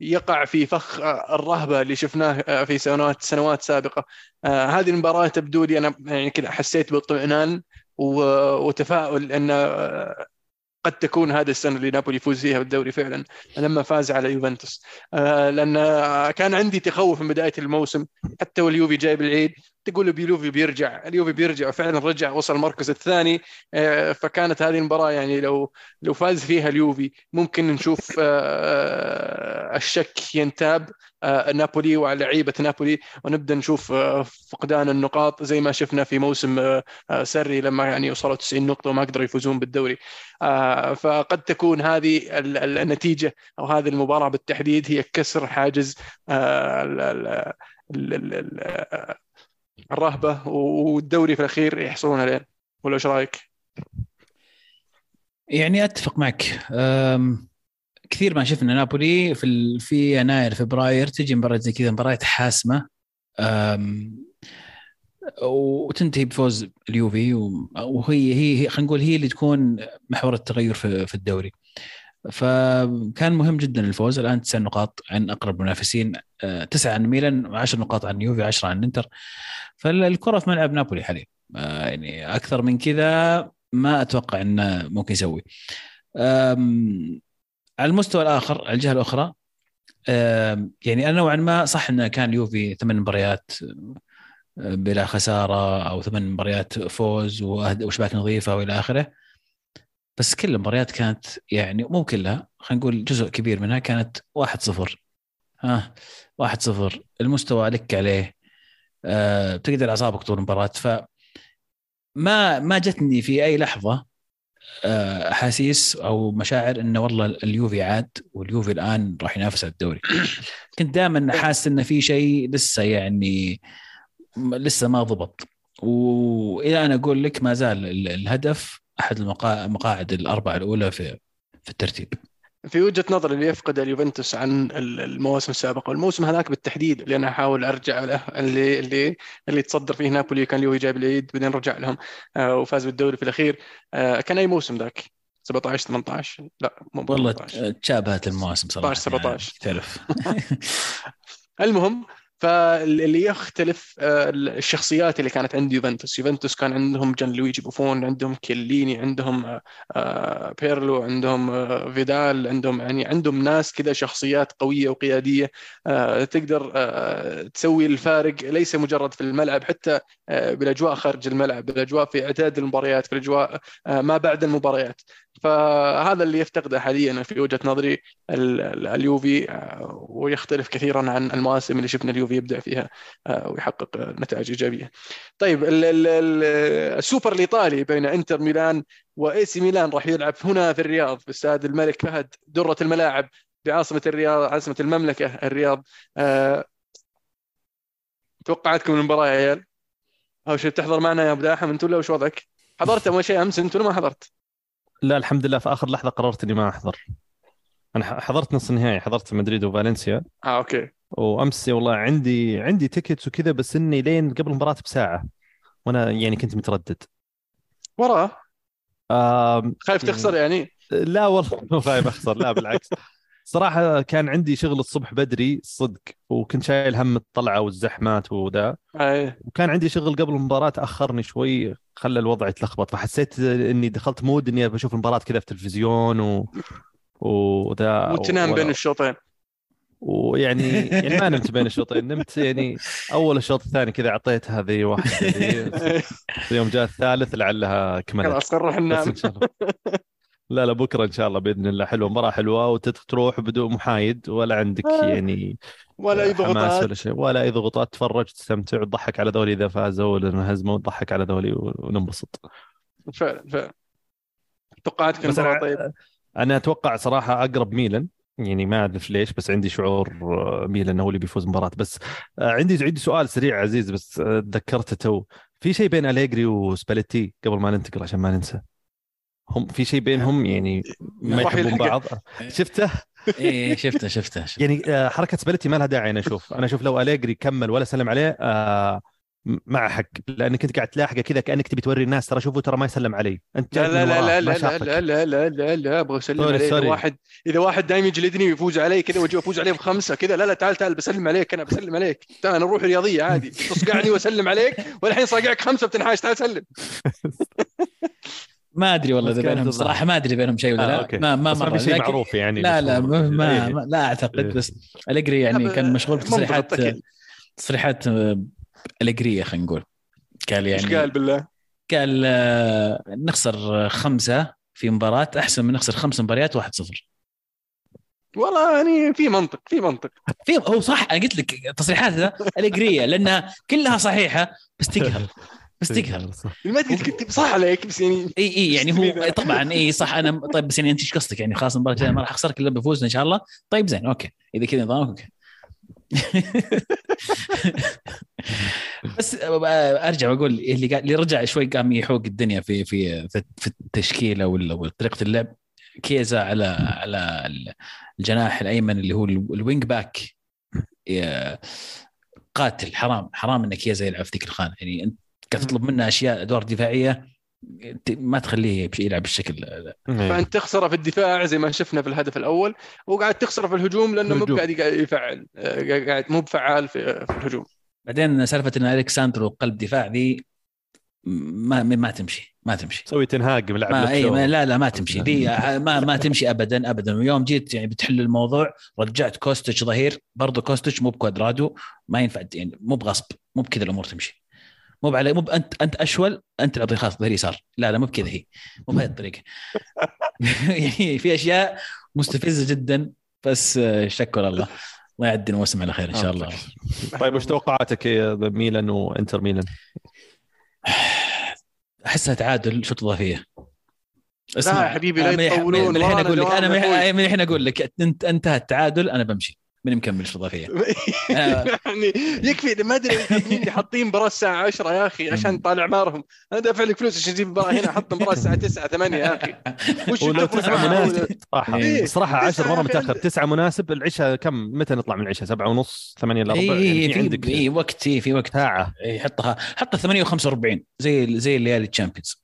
يقع في فخ الرهبة اللي شفناه في سنوات سنوات سابقة. هذه المباراة تبدو لي أنا يعني كذا حسيت باطمئنان. وتفاؤل أن آه، قد تكون هذا السنة اللي نابولي يفوز فيها بالدوري فعلا لما فاز على يوفنتوس. آه، لأن آه، كان عندي تخوف من بداية الموسم حتى واليوفي جايب العيد تقول اليوفي بيرجع. اليوفي بيرجع وفعلا رجع وصل المركز الثاني آه، فكانت هذه المباراة يعني لو لو فاز فيها اليوفي ممكن نشوف آه، الشك ينتاب آه، نابولي وعلى لعيبة نابولي ونبدأ نشوف آه، فقدان النقاط زي ما شفنا في موسم آه، آه، سري لما يعني وصلوا 90 نقطة وما قدروا يفوزون بالدوري. آه، فقد تكون هذه ال- ال- النتيجة أو هذه المباراة بالتحديد هي كسر حاجز الرهبة والدوري في الأخير يحصلون عليه ولا إيش رأيك؟ يعني أتفق معك. كثير ما شفنا نابولي في في يناير فبراير تجي مباريات زي كذا مباريات حاسمة. وتنتهي بفوز اليوفي وهي هي هي- خلينا نقول هي اللي تكون محور التغير في في الدوري. فكان مهم جدا الفوز. الآن تسع نقاط عن أقرب منافسين أه، تسعة عن ميلان وعشر نقاط عن يوفي 10 عن إنتر. فالكرة في ملعب نابولي حاليا. أه، يعني أكثر من كذا ما أتوقع إنه ممكن يسوي. على المستوى الآخر على الجهة الأخرى يعني أنا نوعا ما صح انه كان اليوفي ثمان مباريات أه، بلا خسارة أو ثمان مباريات فوز وشباك نظيفة وإلى آخره. بس كل المباريات كانت يعني مو كلها خلينا نقول جزء كبير منها كانت 1-0 ها 1-0 المستوى لك عليه. أه تقدر أعصابك طول المباراة. ف ما ما جتني في أي لحظة آه، أحاسيس أو مشاعر انه والله اليوفي عاد واليوفي الآن راح ينافس على الدوري. كنت دائما حاسس انه في شيء لسه يعني لسه ما ضبط. والى أنا أقول لك ما زال ال- الهدف أحد المقا- المقاعد الأربعة الأولى في في الترتيب. في وجهة نظري اللي يفقد اليوفنتوس عن ال- المواسم السابقة والموسم هذاك بالتحديد اللي أنا أحاول أرجع له اللي اللي اللي تصدر فيه نابولي كان اليوفي جايب العيد بعدين رجع لهم آه، وفاز بالدوري في الأخير. آه، كان أي موسم ذاك؟ 17 18 لا مو والله 18 تشابهت المواسم صراحة 16 17. يعني تعرف. المهم فاللي يختلف آه، الشخصيات اللي كانت عند يوفنتوس. يوفنتوس كان عندهم جان لويجي بوفون عندهم كيليني عندهم آه، آه، بيرلو عندهم فيدال عندهم يعني عندهم ناس كذا شخصيات قوية وقيادية. آه، تقدر تسوي الفارق ليس مجرد في الملعب حتى بالأجواء خارج الملعب بالأجواء في إعداد المباريات في الأجواء آه، ما بعد المباريات. فهذا اللي يفتقده حاليا في وجهة نظري ال- ال- اليوفي آه، ويختلف كثيرا عن المواسم اللي شفنا اليوفي يبدع فيها آه، ويحقق نتائج إيجابية. طيب ال- ال- ال- السوبر الإيطالي بين إنتر ميلان وإي سي ميلان راح يلعب هنا في الرياض في استاد الملك فهد درة الملاعب في عاصمه الرياض عاصمة المملكة الرياض آه، توقعاتكم المباراة يا عيال أول شيء بتحضر معنا يا أبو داحم انت ولا وش وضعك؟ حضرت أول شيء أمس انت ولا ما حضرت؟ لا الحمد لله في آخر لحظة قررت إني ما أحضر. أنا حضرت نص النهائي حضرت مدريد وفالنسيا. آه أوكي. وأمس والله عندي عندي tickets وكذا بس إني لين قبل المباراه بساعة. وأنا يعني كنت متردد. وراه آم، خايف تخسر يعني؟ لا والله مو خايف أخسر لا بالعكس. صراحة كان عندي شغل الصبح بدري صدق وكنت شايل هم الطلعة والزحمات وذا. وكان عندي شغل قبل المباراة أخرني شوي خلى الوضع يتلخبط. فحسيت إني دخلت مود إني بشوف المباراة كذا في التلفزيون و... وذا وتنام ولا- بين الشوطين. ويعني يعني ما نمت بين الشوطين نمت يعني أول الشوط الثاني كذا واحدة ذي. يوم جاء الثالث لعلها كملت. خلاص نروح ننام. لا لا بكرة إن شاء الله بإذن الله. حلوة مباراة حلوة وتروح بدون محايد ولا عندك آه. يعني ولا أي حماس ضغوطات. ولا شيء ولا أي ضغوطات. تتفرج تستمتع وتضحك على ذولي إذا فازوا ولا انهزموا وتضحك على ذولي وننبسط. فعلا فعلا. توقعاتك المباراة طيب؟ أنا أتوقع صراحة أقرب ميلان. يعني ما أعرف ليش بس عندي شعور آه، ميلان هو اللي بيفوز مباراة. بس آه، عندي عندي سؤال سريع عزيز بس آه، تذكرته تو. في شيء بين أليجري وسباليتي قبل ما ننتقل عشان ما ننسى؟ هم في شيء بينهم يعني ما يحبون. بعض. شفته؟ إيه شفته شفته, شفته. يعني آه، حركة سباليتي ما لها داعي أنا أشوف. أنا أشوف لو أليجري كمل ولا سلم عليه آه، مع حق. لانك انت قاعد تلاحقه كذا كأنك تبي توري الناس ترى شوفوا ترى ما يسلم علي أنت لا لا لا لا لا لا. لا لا لا أبغى أسلم عليه. إذا. واحد إذا واحد دايم يجلدني ويفوز علي كذا وأجي أفوز عليه بخمسة كذا لا لا تعال تعال بسلم عليك أنا بسلم عليك. تعال أنا أروح رياضيه عادي. تصقعني وأسلم عليك والحين صاقعك خمسة بتنحاش تعال سلم. ما أدري والله إذا بينهم. صراحة ما أدري بينهم شيء ولا آه، لا أوكي. ما ما في شيء معروف يعني لا لا. ما, ما, إيه. ما لا أعتقد إيه. بس أليجري يعني كان مشغول بتصريحات. تصريحات آه، أليجرية خلينا نقول قال إيش يعني قال بالله؟ قال آه، نخسر خمسة في مباراة أحسن من نخسر خمس مباريات 1-0 والله يعني في منطق في منطق في هو صح أنا قلت لك تصريحات ذا أليجري لأنها كلها صحيحة بس تقهر بس تقهر. ما تقدر تكتب صح عليك بس يعني إي إي يعني هو طبعا إي صح أنا طيب بس يعني أنت إيش قصدك؟ يعني خلاص المباراة الجاية ما راح أخسرك إلا بفوز إن شاء الله. طيب زين أوكي. إذا كذا نظامك أوكي. بس أرجع وأقول اللي قاعد اللي رجع شوي قام يحوس الدنيا في في في, التشكيلة ولا طريقه اللعب. كيزا على على الجناح الأيمن اللي هو ال wing back. قاتل حرام حرام إن كيزا يلعب في ذيك الخانة. يعني أنت قاعد تطلب منه أشياء أدوار دفاعية ت- ما تخليه يلعب بالشكل إيه. فأنت تخسره في الدفاع زي ما شفنا في الهدف الأول وقاعد تخسره في الهجوم لأنه مو الهجوم. قاعد يفعل آه، قاعد مو بفعال في, في الهجوم. بعدين سالفة إن الكساندرو قلب دفاع ذي ما ما تمشي ما تمشي. تسوي تنهاج ملعب ما اي. ما لا لا ما تمشي. ذي ما ما تمشي ابدا ابدا. ويوم جيت يعني بتحل الموضوع رجعت كوستش ظهير. برضه كوستش مو بكوادرادو ما ينفع يعني مو بغصب مو بكذا الأمور تمشي. مو على مو انت أنت أشول أنت اللي خلاص ظهير يسار لا لا مو بكذا هي. مو بهذه الطريقة. يعني في أشياء مستفزة جدا بس آه، شكر الله. الله يعدي الموسم على خير إن شاء الله. طيب وش توقعاتك يا ميلان وإنتر ميلان؟ أحسها تعادل شوط إضافية. لا يا حبيبي لا أنا من- يطولون من الحين أقول لك أنا من الحين أقول لك انت انتهى التعادل أنا بمشي. من مكمل شوط اضافيه آه. يعني يكفي ما أدري اللي حاطين مباراه الساعة 10 يا أخي عشان طالع مارهم. أنا دافع لك فلوس عشان أجيب مباراه هنا أحط مباراه الساعة 9 8 يا أخي. وش ولو معها؟ مناسب. صراحة. إيه. تسعة 10 مرة يا أخي. متأخر. تسعة مناسب العشاء كم؟ متى نطلع من العشاء؟ سبعة ونص ثمانية إلا ربع اي يعني اي في عندك في اي وقت اي في وقت. ساعة. إي، حطها حطها 48 زي زي الليالي ال Champions.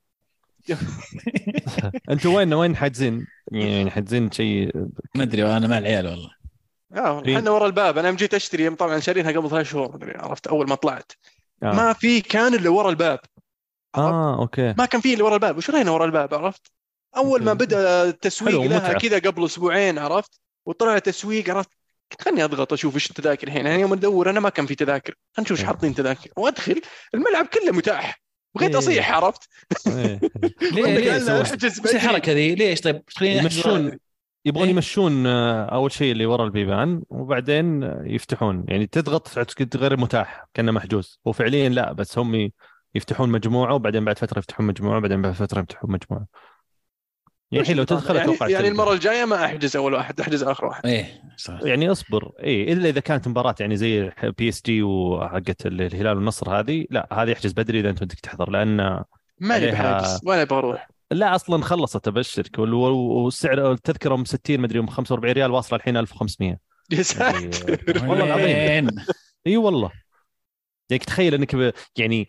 أنتوا وين وين حاجزين؟ يعني حاجزين شيء؟ ما أدري أنا مع العيال والله. آه إيه. إحنا ورا الباب. أنا يوم جيت أشتري طبعا شارينها قبل ثلاث شهور عرفت؟ أول ما طلعت. آه. ما في كان الا ورا الباب. آه أوكي. ما كان في الا ورا الباب. وش رأينا ورا الباب؟ عرفت؟ أول ما. بدأ التسويق لها. كذا قبل أسبوعين عرفت؟ وطلع تسويق عرفت؟ قلت خلني أضغط أشوف إيش التذاكر الحين. يعني يوم ادور أنا ما كان في تذاكر. خلينا نشوف إيش إيه. حاطين تذاكر. وأدخل الملعب كله متاح. بغيت إيه. أصيح عرفت؟ إيه. ليه ليه احجز. الحركه ذي. ليش؟ طيب خليني يمشون يبغون إيه. يمشون آه، أول شيء اللي ورا البيبان وبعدين يفتحون. يعني تضغط غير متاح كأنه محجوز. وفعليا لا بس هم يفتحون مجموعة وبعدين بعد فترة يفتحون مجموعة وبعدين بعد فترة يفتحون مجموعة. يعني الحين لو تدخل يعني, أتوقع يعني تلقى. المرة الجاية ما أحجز أول واحد أحجز آخر واحد. إيه صح. يعني اصبر. اي إلا إذا كانت مباراة يعني زي PSG وحقت الهلال والنصر هذه لا هذه أحجز بدري إذا أنت بدك تحضر لأن ما نبي عليها- حاجز ولا أبغى أروح. لا أصلا خلصت أبشرك وال- وال- والسعر التذكرة ام 60 مدري ام 45 ريال واصلة الحين 1500 يا ساتر يعني والله العظيم؟ إي والله يعني تخيل إنك ب... يعني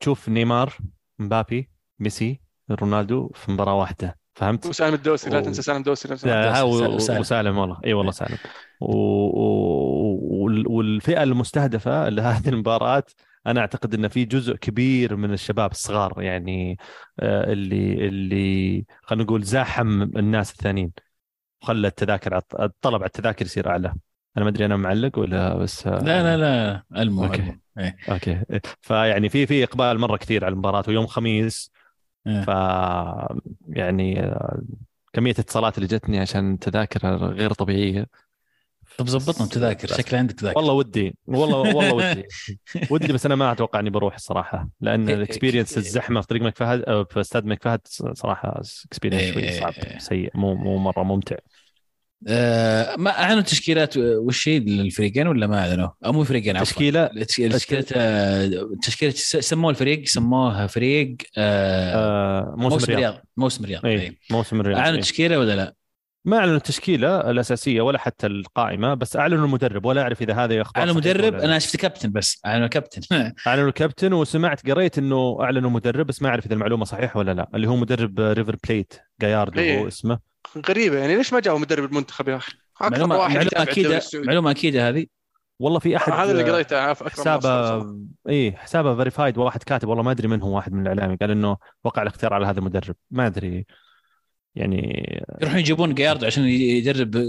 تشوف نيمار مبابي ميسي رونالدو في مباراة واحدة فهمت؟ وسالم الدوسري لا. تنسى سالم الدوسري. لا، ها و- وسالم. وسالم والله إي والله سالم و... و... وال- والفئة المستهدفة لهذه المباراة أنا أعتقد ان في جزء كبير من الشباب الصغار يعني آه، اللي اللي خلينا نقول زاحم الناس الثانيين وخلى التذاكر الطلب على التذاكر يصير أعلى أنا ما أدري أنا معلق ولا بس آه، لا لا لا ألمو أوكي. ألمو. إيه. أوكي فيعني في في إقبال مرة كثير على المباراة ويوم خميس إيه. ف يعني آه، كمية الاتصالات اللي جتني عشان تذاكر غير طبيعية طب زبطنا تذاكر شكل عندك تذاكر والله ودي والله والله ودي ودي بس أنا ما أتوقع إني بروح الصراحه لأن إيه، ال experience إيه. الزحمة في طريق ملك فهد في استاد ملك فهد صراحة experience إيه، شوي إيه، صعب إيه. سيء مو مو مرة ممتع آه ما أعلنوا تشكيلات وش هي للفريقين ولا ما أعلنوا؟ أو مو فريقين عفوا تشكيلة تشكيلة آه، تشكيلة سموه الفريق سموها فريق آه آه، موسم موسم الرياض الرياض موسم الرياض اي إيه. موسم الرياض أعلنوا إيه. تشكيله ولا لا؟ ما أعلنوا التشكيلة الأساسية ولا حتى القائمة بس أعلنوا المدرب ولا أعرف إذا هذا أخبار أعلنوا صحيح مدرب ولا لا. أنا شفت كابتن بس أعلنوا كابتن أعلنوا الكابتن وسمعت قريت إنه أعلنوا مدرب بس ما أعرف إذا المعلومة صحيحة ولا لا اللي هو مدرب ريفر بليت جاياردو إيه. هو اسمه غريبة يعني ليش ما جابوا مدرب المنتخب يا أخي؟ أكثر معلومه واحد معلومة اكيده. معلومة أكيدة هذه والله في أحد هذا اللي قريته حسابه. اي حسابه verified واحد كاتب والله ما أدري من هو واحد من الإعلامي قال إنه وقع الاختيار على هذا المدرب ما أدري يعني يروحون يجيبون جاياردو عشان يدرب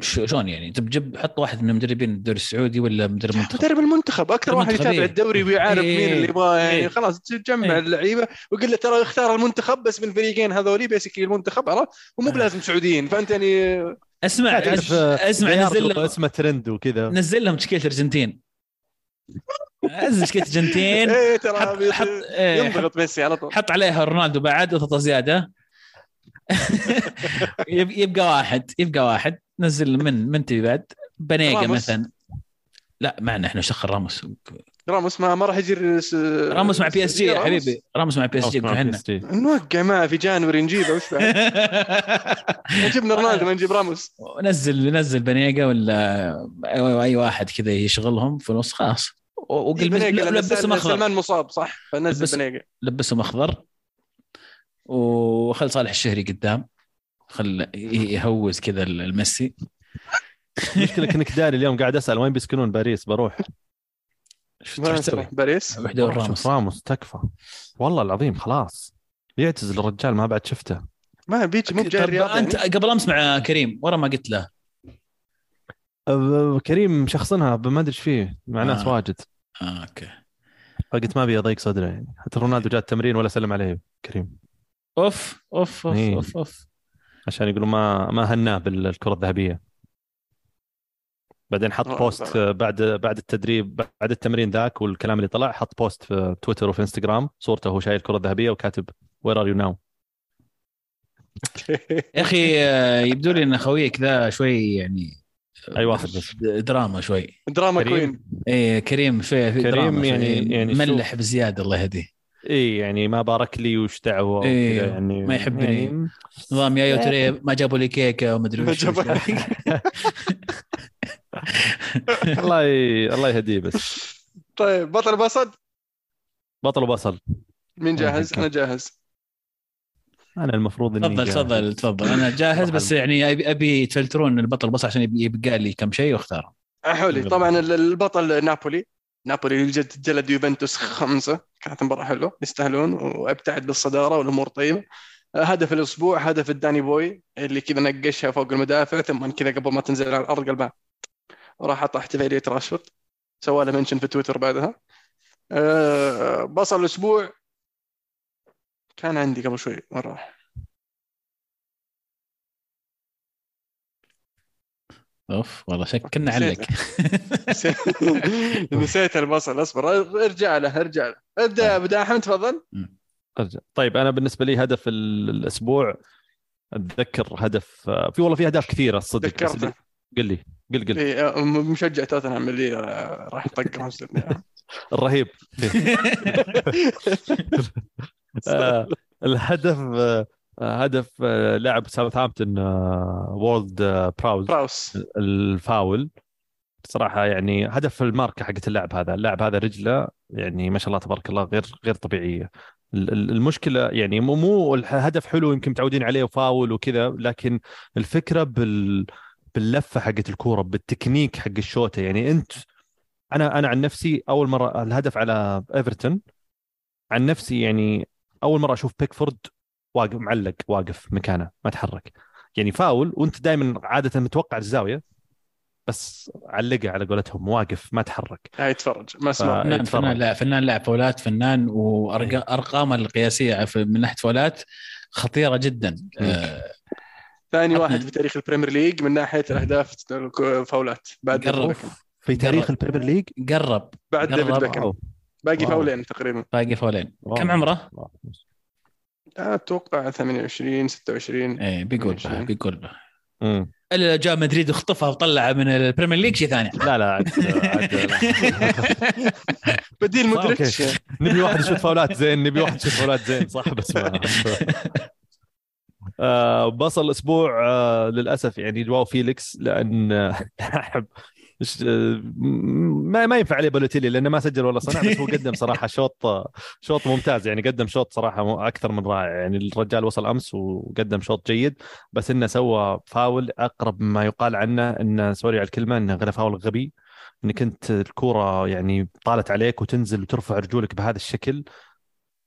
شلون يعني؟ انت بجيب حط واحد من المدربين الدوري السعودي ولا مدرب منتخب مدرب المنتخب. أكثر واحد يتابع إيه. الدوري ويعرف إيه. مين اللي يبغاه يعني إيه. خلاص تجمع إيه. اللعيبة ويقول له ترى اختار المنتخب بس من الفريقين هذولي basically المنتخب عرفت؟ ومو آه. بلازم سعوديين. فأنت يعني اسمع تعرف، أسمع نزل لهم. اسمه ترند وكذا. نزل لهم تشكيلة الارجنتين نزل تشكيله الارجنتين إيه ترى حط إيه، ينضغط ميسي على طول. حط عليها رونالدو بعد وتطا زيادة. يبقى واحد يبقى واحد. نزل من من تبي بعد بنيقه راموس. مثلا. لا معنا إحنا شخر راموس. راموس ما ما راح يجي س- راموس مع بي اس جي يا راموس. حبيبي. راموس مع بي اس جي إحنا. نوقع معه في جانوري نجيبه وش بعد؟ جبنا رونالدو ما نجيب راموس. نزل نزل بنيقه ولا أي أي واحد كذا يشغلهم في النص خلاص. وقل لبسهم أخضر. سلمان مصاب صح؟ فنزل بنيقة. لبسهم أخضر. وخل صالح الشهري قدام. خل يهوز كذا الميسي. المشكلة كنك داري اليوم قاعد أسأل وين بيسكنون؟ باريس بروح. باريس؟ وحدة راموس. راموس تكفى. والله العظيم خلاص. يعتزل الرجال ما بعد شفته. ما بيجي مو بجاي الرياض أنت يعني. قبل أمس مع كريم ورا ما قلت له. كريم شخصنها ما أدري إيش فيه مع ناس آه. واجد. آه أوكي. فقلت ما أبي أضيق صدره يعني. حتى رونالدو جاء التمرين ولا سلم عليه كريم. أوف أوف أوف إيه. أوف, أوف. عشان يقولوا ما ما هناه بالكرة الذهبية بعدين حط آه، post. بعد بعد التدريب بعد التمرين ذاك والكلام اللي طلع حط post في تويتر وفي إنستغرام صورته وهو شايل الكرة الذهبية وكاتب where are you now يا أخي آه، يبدو لي إن خويك ذا شوي يعني أي واحد بس دراما شوي دراما كريم. queen إيه كريم في كريم دراما يعني-. يعني ملح بزيادة الله يهديه إي يعني ما بارك لي وش دعوة إيه، وكذا يعني ما يحبني. يعني نظام يا يوتري ما جابوا لي كيكة وما أدري ما وش جابوا- الله ي... الله يهديه بس. طيب بطل بصل بطل وبصل مين جاهز؟ أنا جاهز. أنا المفروض إني تفضل. تفضل تفضل. أنا جاهز بس يعني أبي أبي تفلترون البطل بس عشان يبقى يبقى لي كم شيء واختار حولي طبعا ال- البطل نابولي. نابولي جلد يوفنتوس خمسة. كانت مباراة حلوة يستاهلون وأبتعد بالصدارة والأمور طيبة. آه، هدف الأسبوع هدف الداني بوي اللي كذا نقشها فوق المدافع ثم كذا قبل ما تنزل على الأرض قلبها وراح حط احتفالية راشفورد. سوى له منشن في تويتر بعدها. آه، بصل الأسبوع. كان عندي قبل شوي وين راح؟ أوف والله شكلنا. عليك نسيت البصل اصبر ارجع له ارجع له. ابدأ ابدا احمد تفضل. أرجع. طيب أنا بالنسبة لي هدف ال- الأسبوع أتذكر هدف آه، في والله في أهداف كثيرة الصدق بس ذكرته اللي- قل لي قل قل. إيه، آه، مشجع توتنهام اللي آه، راح يطق. الرهيب. الهدف هدف آه، لاعب ساوثهامبتون آه، وولد آه، براوز. براوس الفاول. صراحة يعني هدف الماركة حقت اللاعب هذا. اللاعب هذا رجله يعني ما شاء الله تبارك الله غير غير طبيعية. ال- ال- المشكلة يعني مو مو الهدف حلو يمكن متعودين عليه وفاول وكذا لكن الفكرة بال باللفة حقت الكورة بالتكنيك حق الشوطه يعني انت أنا أنا عن نفسي أول مرة الهدف على إيفرتون عن نفسي يعني أول مرة أشوف بيكفورد واقف معلق واقف مكانه ما تحرك يعني فاول وانت دائما عاده متوقع الزاوية بس علقه على قولتهم واقف ما تحرك هاي يتفرج ما اسمع ف- فنان. فنان لاعب فنان لاعب فاولات فنان وأرقامه القياسية في- من ناحية فاولات خطيرة جدا آه، ثاني واحد في تاريخ البريمير ليج من ناحية الأهداف فاولات بعد قرب. في تاريخ. البريمير ليج قرب بعد. ديفيد. باقي واو. فاولين تقريبا باقي فاولين واو. كم عمره؟ واو. أتوقع 28 26 إيه بيقول. بيقول. إلا جاء مدريد وخطفها وطلعها من البريمير ليج شيء ثاني لا لا عاد, عاد بديل مودريتش. نبي واحد يشوت فاولات زين نبي واحد يشوت فاولات زين صح بس ما آه بصل الأسبوع آه للأسف يعني جواو فيليكس لأن أحب ما ما ينفع عليه بولوتيلي لأنه ما سجل ولا صنع بس هو قدم صراحة شوط شوط ممتاز. يعني قدم شوط صراحة أكثر من رائع. يعني الرجال وصل أمس وقدم شوط جيد بس إنه سوى فاول أقرب ما يقال عنه انه سوري على الكلمة إنه غير فاول غبي إنك أنت الكورة يعني طالت عليك وتنزل وترفع رجولك بهذا الشكل.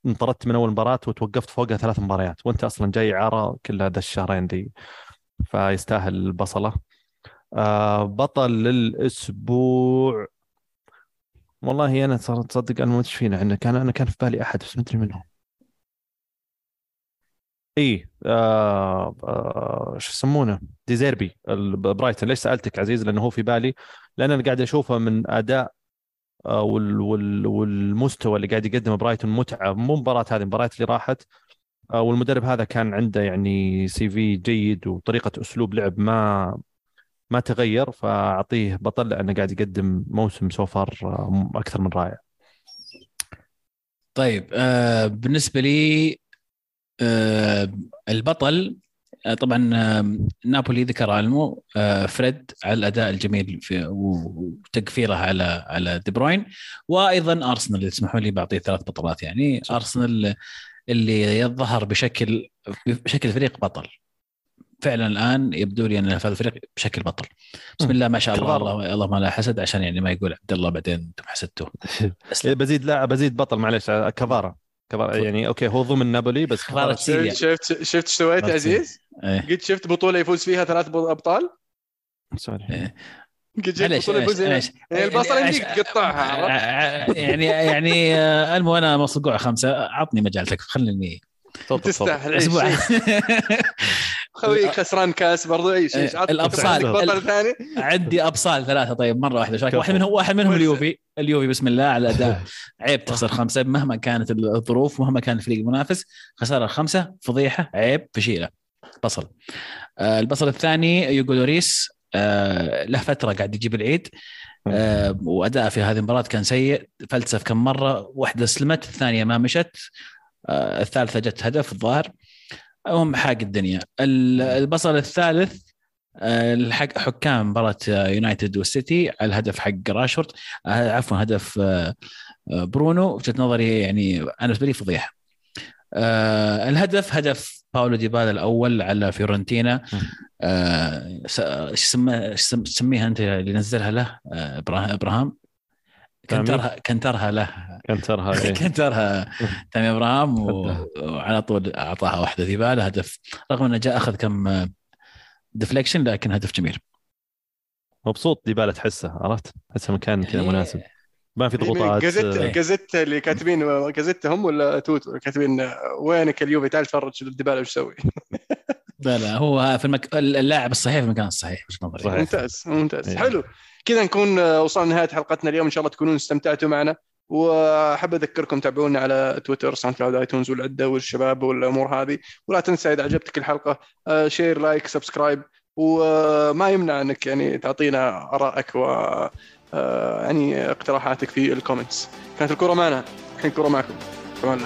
انطردت من أول مباراة وتوقفت فوقها ثلاث مباريات وأنت أصلا جاي اعاره كل هذا الشهرين دي فيستاهل البصلة. آه بطل للأسبوع. والله أنا صار تصدق أنا ما أدري فينا عندنا. كان أنا كان في بالي أحد بس ما أدري منهم. اي آه آه شو يسمونه؟ ديزيربي برايتون. ليش سألتك عزيز؟ لأنه هو في بالي. لأن أنا قاعد أشوفه من أداء آه، وال وال والمستوى اللي قاعد يقدمه برايتون متعة. مو مباراة هذه المباريات اللي راحت. آه، والمدرب هذا كان عنده يعني CV جيد وطريقة أسلوب لعب ما ما تغير فأعطيه بطل لأنه قاعد يقدم موسم so far أكثر من رائع. طيب آه بالنسبة لي آه البطل آه طبعا آه نابولي ذكر ألمو آه فريد على الأداء الجميل في وتقفيره على على دي بروين وأيضا أرسنال يسمحوا لي بعطيه ثلاث بطولات يعني. أرسنال اللي يظهر بشكل بشكل فريق بطل. فعلا الآن يبدو لي أن هذا الفريق بشكل بطل بسم الله ما شاء الله. الله اللهم لا حسد عشان يعني ما يقول عبد الله بعدين أنتم حسدتوا بزيد لاعب بزيد بطل معلش كفارا كفارا يعني أوكي هو ضمن نابولي بس كفارا سيريا. شفت شفت إيش سويت يا عزيز؟ إيه. قد شفت بطولة يفوز فيها ثلاث أبطال؟ sorry إيه. معليش معليش. يعني البصل عش- يمديك تقطعها عرفت؟ يعني يعني آه، المو أنا مصقوع خمسة عطني مجالتك خليني تفضل، تفضل. تستاهل عيش أسبوع عيش. خويك خسران كاس برضو عيش عيش إيه،. عندك بطل ثاني عندي أبصال ثلاثة طيب مرة واحدة شايف كفو. واحد منهم واحد منهم. اليوفي اليوفي بسم الله على الاداء عيب تخسر خمسة مهما كانت الظروف مهما كان الفريق المنافس خسارة خمسه فضيحة عيب فشيلة. بصل. آه البصل الثاني يوغو لوريس. آه له فترة قاعد يجيب العيد. آه وأداءه في هذه المباراة كان سيء. فلسف كم مرة واحدة سلمت الثانية ما مشت. آه الثالثة جت هدف الظاهر. هم حاق الدنيا. ال- البصل الثالث الحق حكام مباراة آه، يونايتد والسيتي على الهدف حق راشفورد. آه، عفوا هدف آه، آه، برونو. وجهة نظري يعني أنا بالنسبة لي فضيحة. آه، الهدف هدف باولو ديبالا الأول على فيورنتينا. س- إيش تسميها أنت اللي نزلها له؟ آه، إبراهام؟ كنترها كنترها له. كنترها إيه. كنترها تامي ابراهام و- وعلى طول أعطاها واحدة ديبالا هدف رغم إنه جاء أخذ كم deflection لكن هدف جميل. مبسوط ديبالا تحسه عرفت؟ تحسه مكان كذا يعني- مناسب. ما في ضغوطات. جازيت آه، جازيت اللي كاتبين جازيت هم ولا توت؟ كاتبين وينك اليوفي تعال تفرج ديبالا إيش يسوي لا لا هو في المك... اللاعب الصحيح في المكان الصحيح وجهة نظري. ممتاز ممتاز. إيه. حلو. كذا نكون آه، وصلنا لنهاية حلقتنا اليوم. إن شاء الله تكونون استمتعتوا معنا. وأحب أذكركم تابعونا على تويتر SoundCloud iTunes والعدة والشباب والأمور هذه. ولا تنسى إذا عجبتك الحلقة آه، share like subscribe. وما يمنع إنك يعني تعطينا آرائك و آه، يعني اقتراحاتك في ال comments. كانت الكرة معنا. الحين الكرة معكم. كمان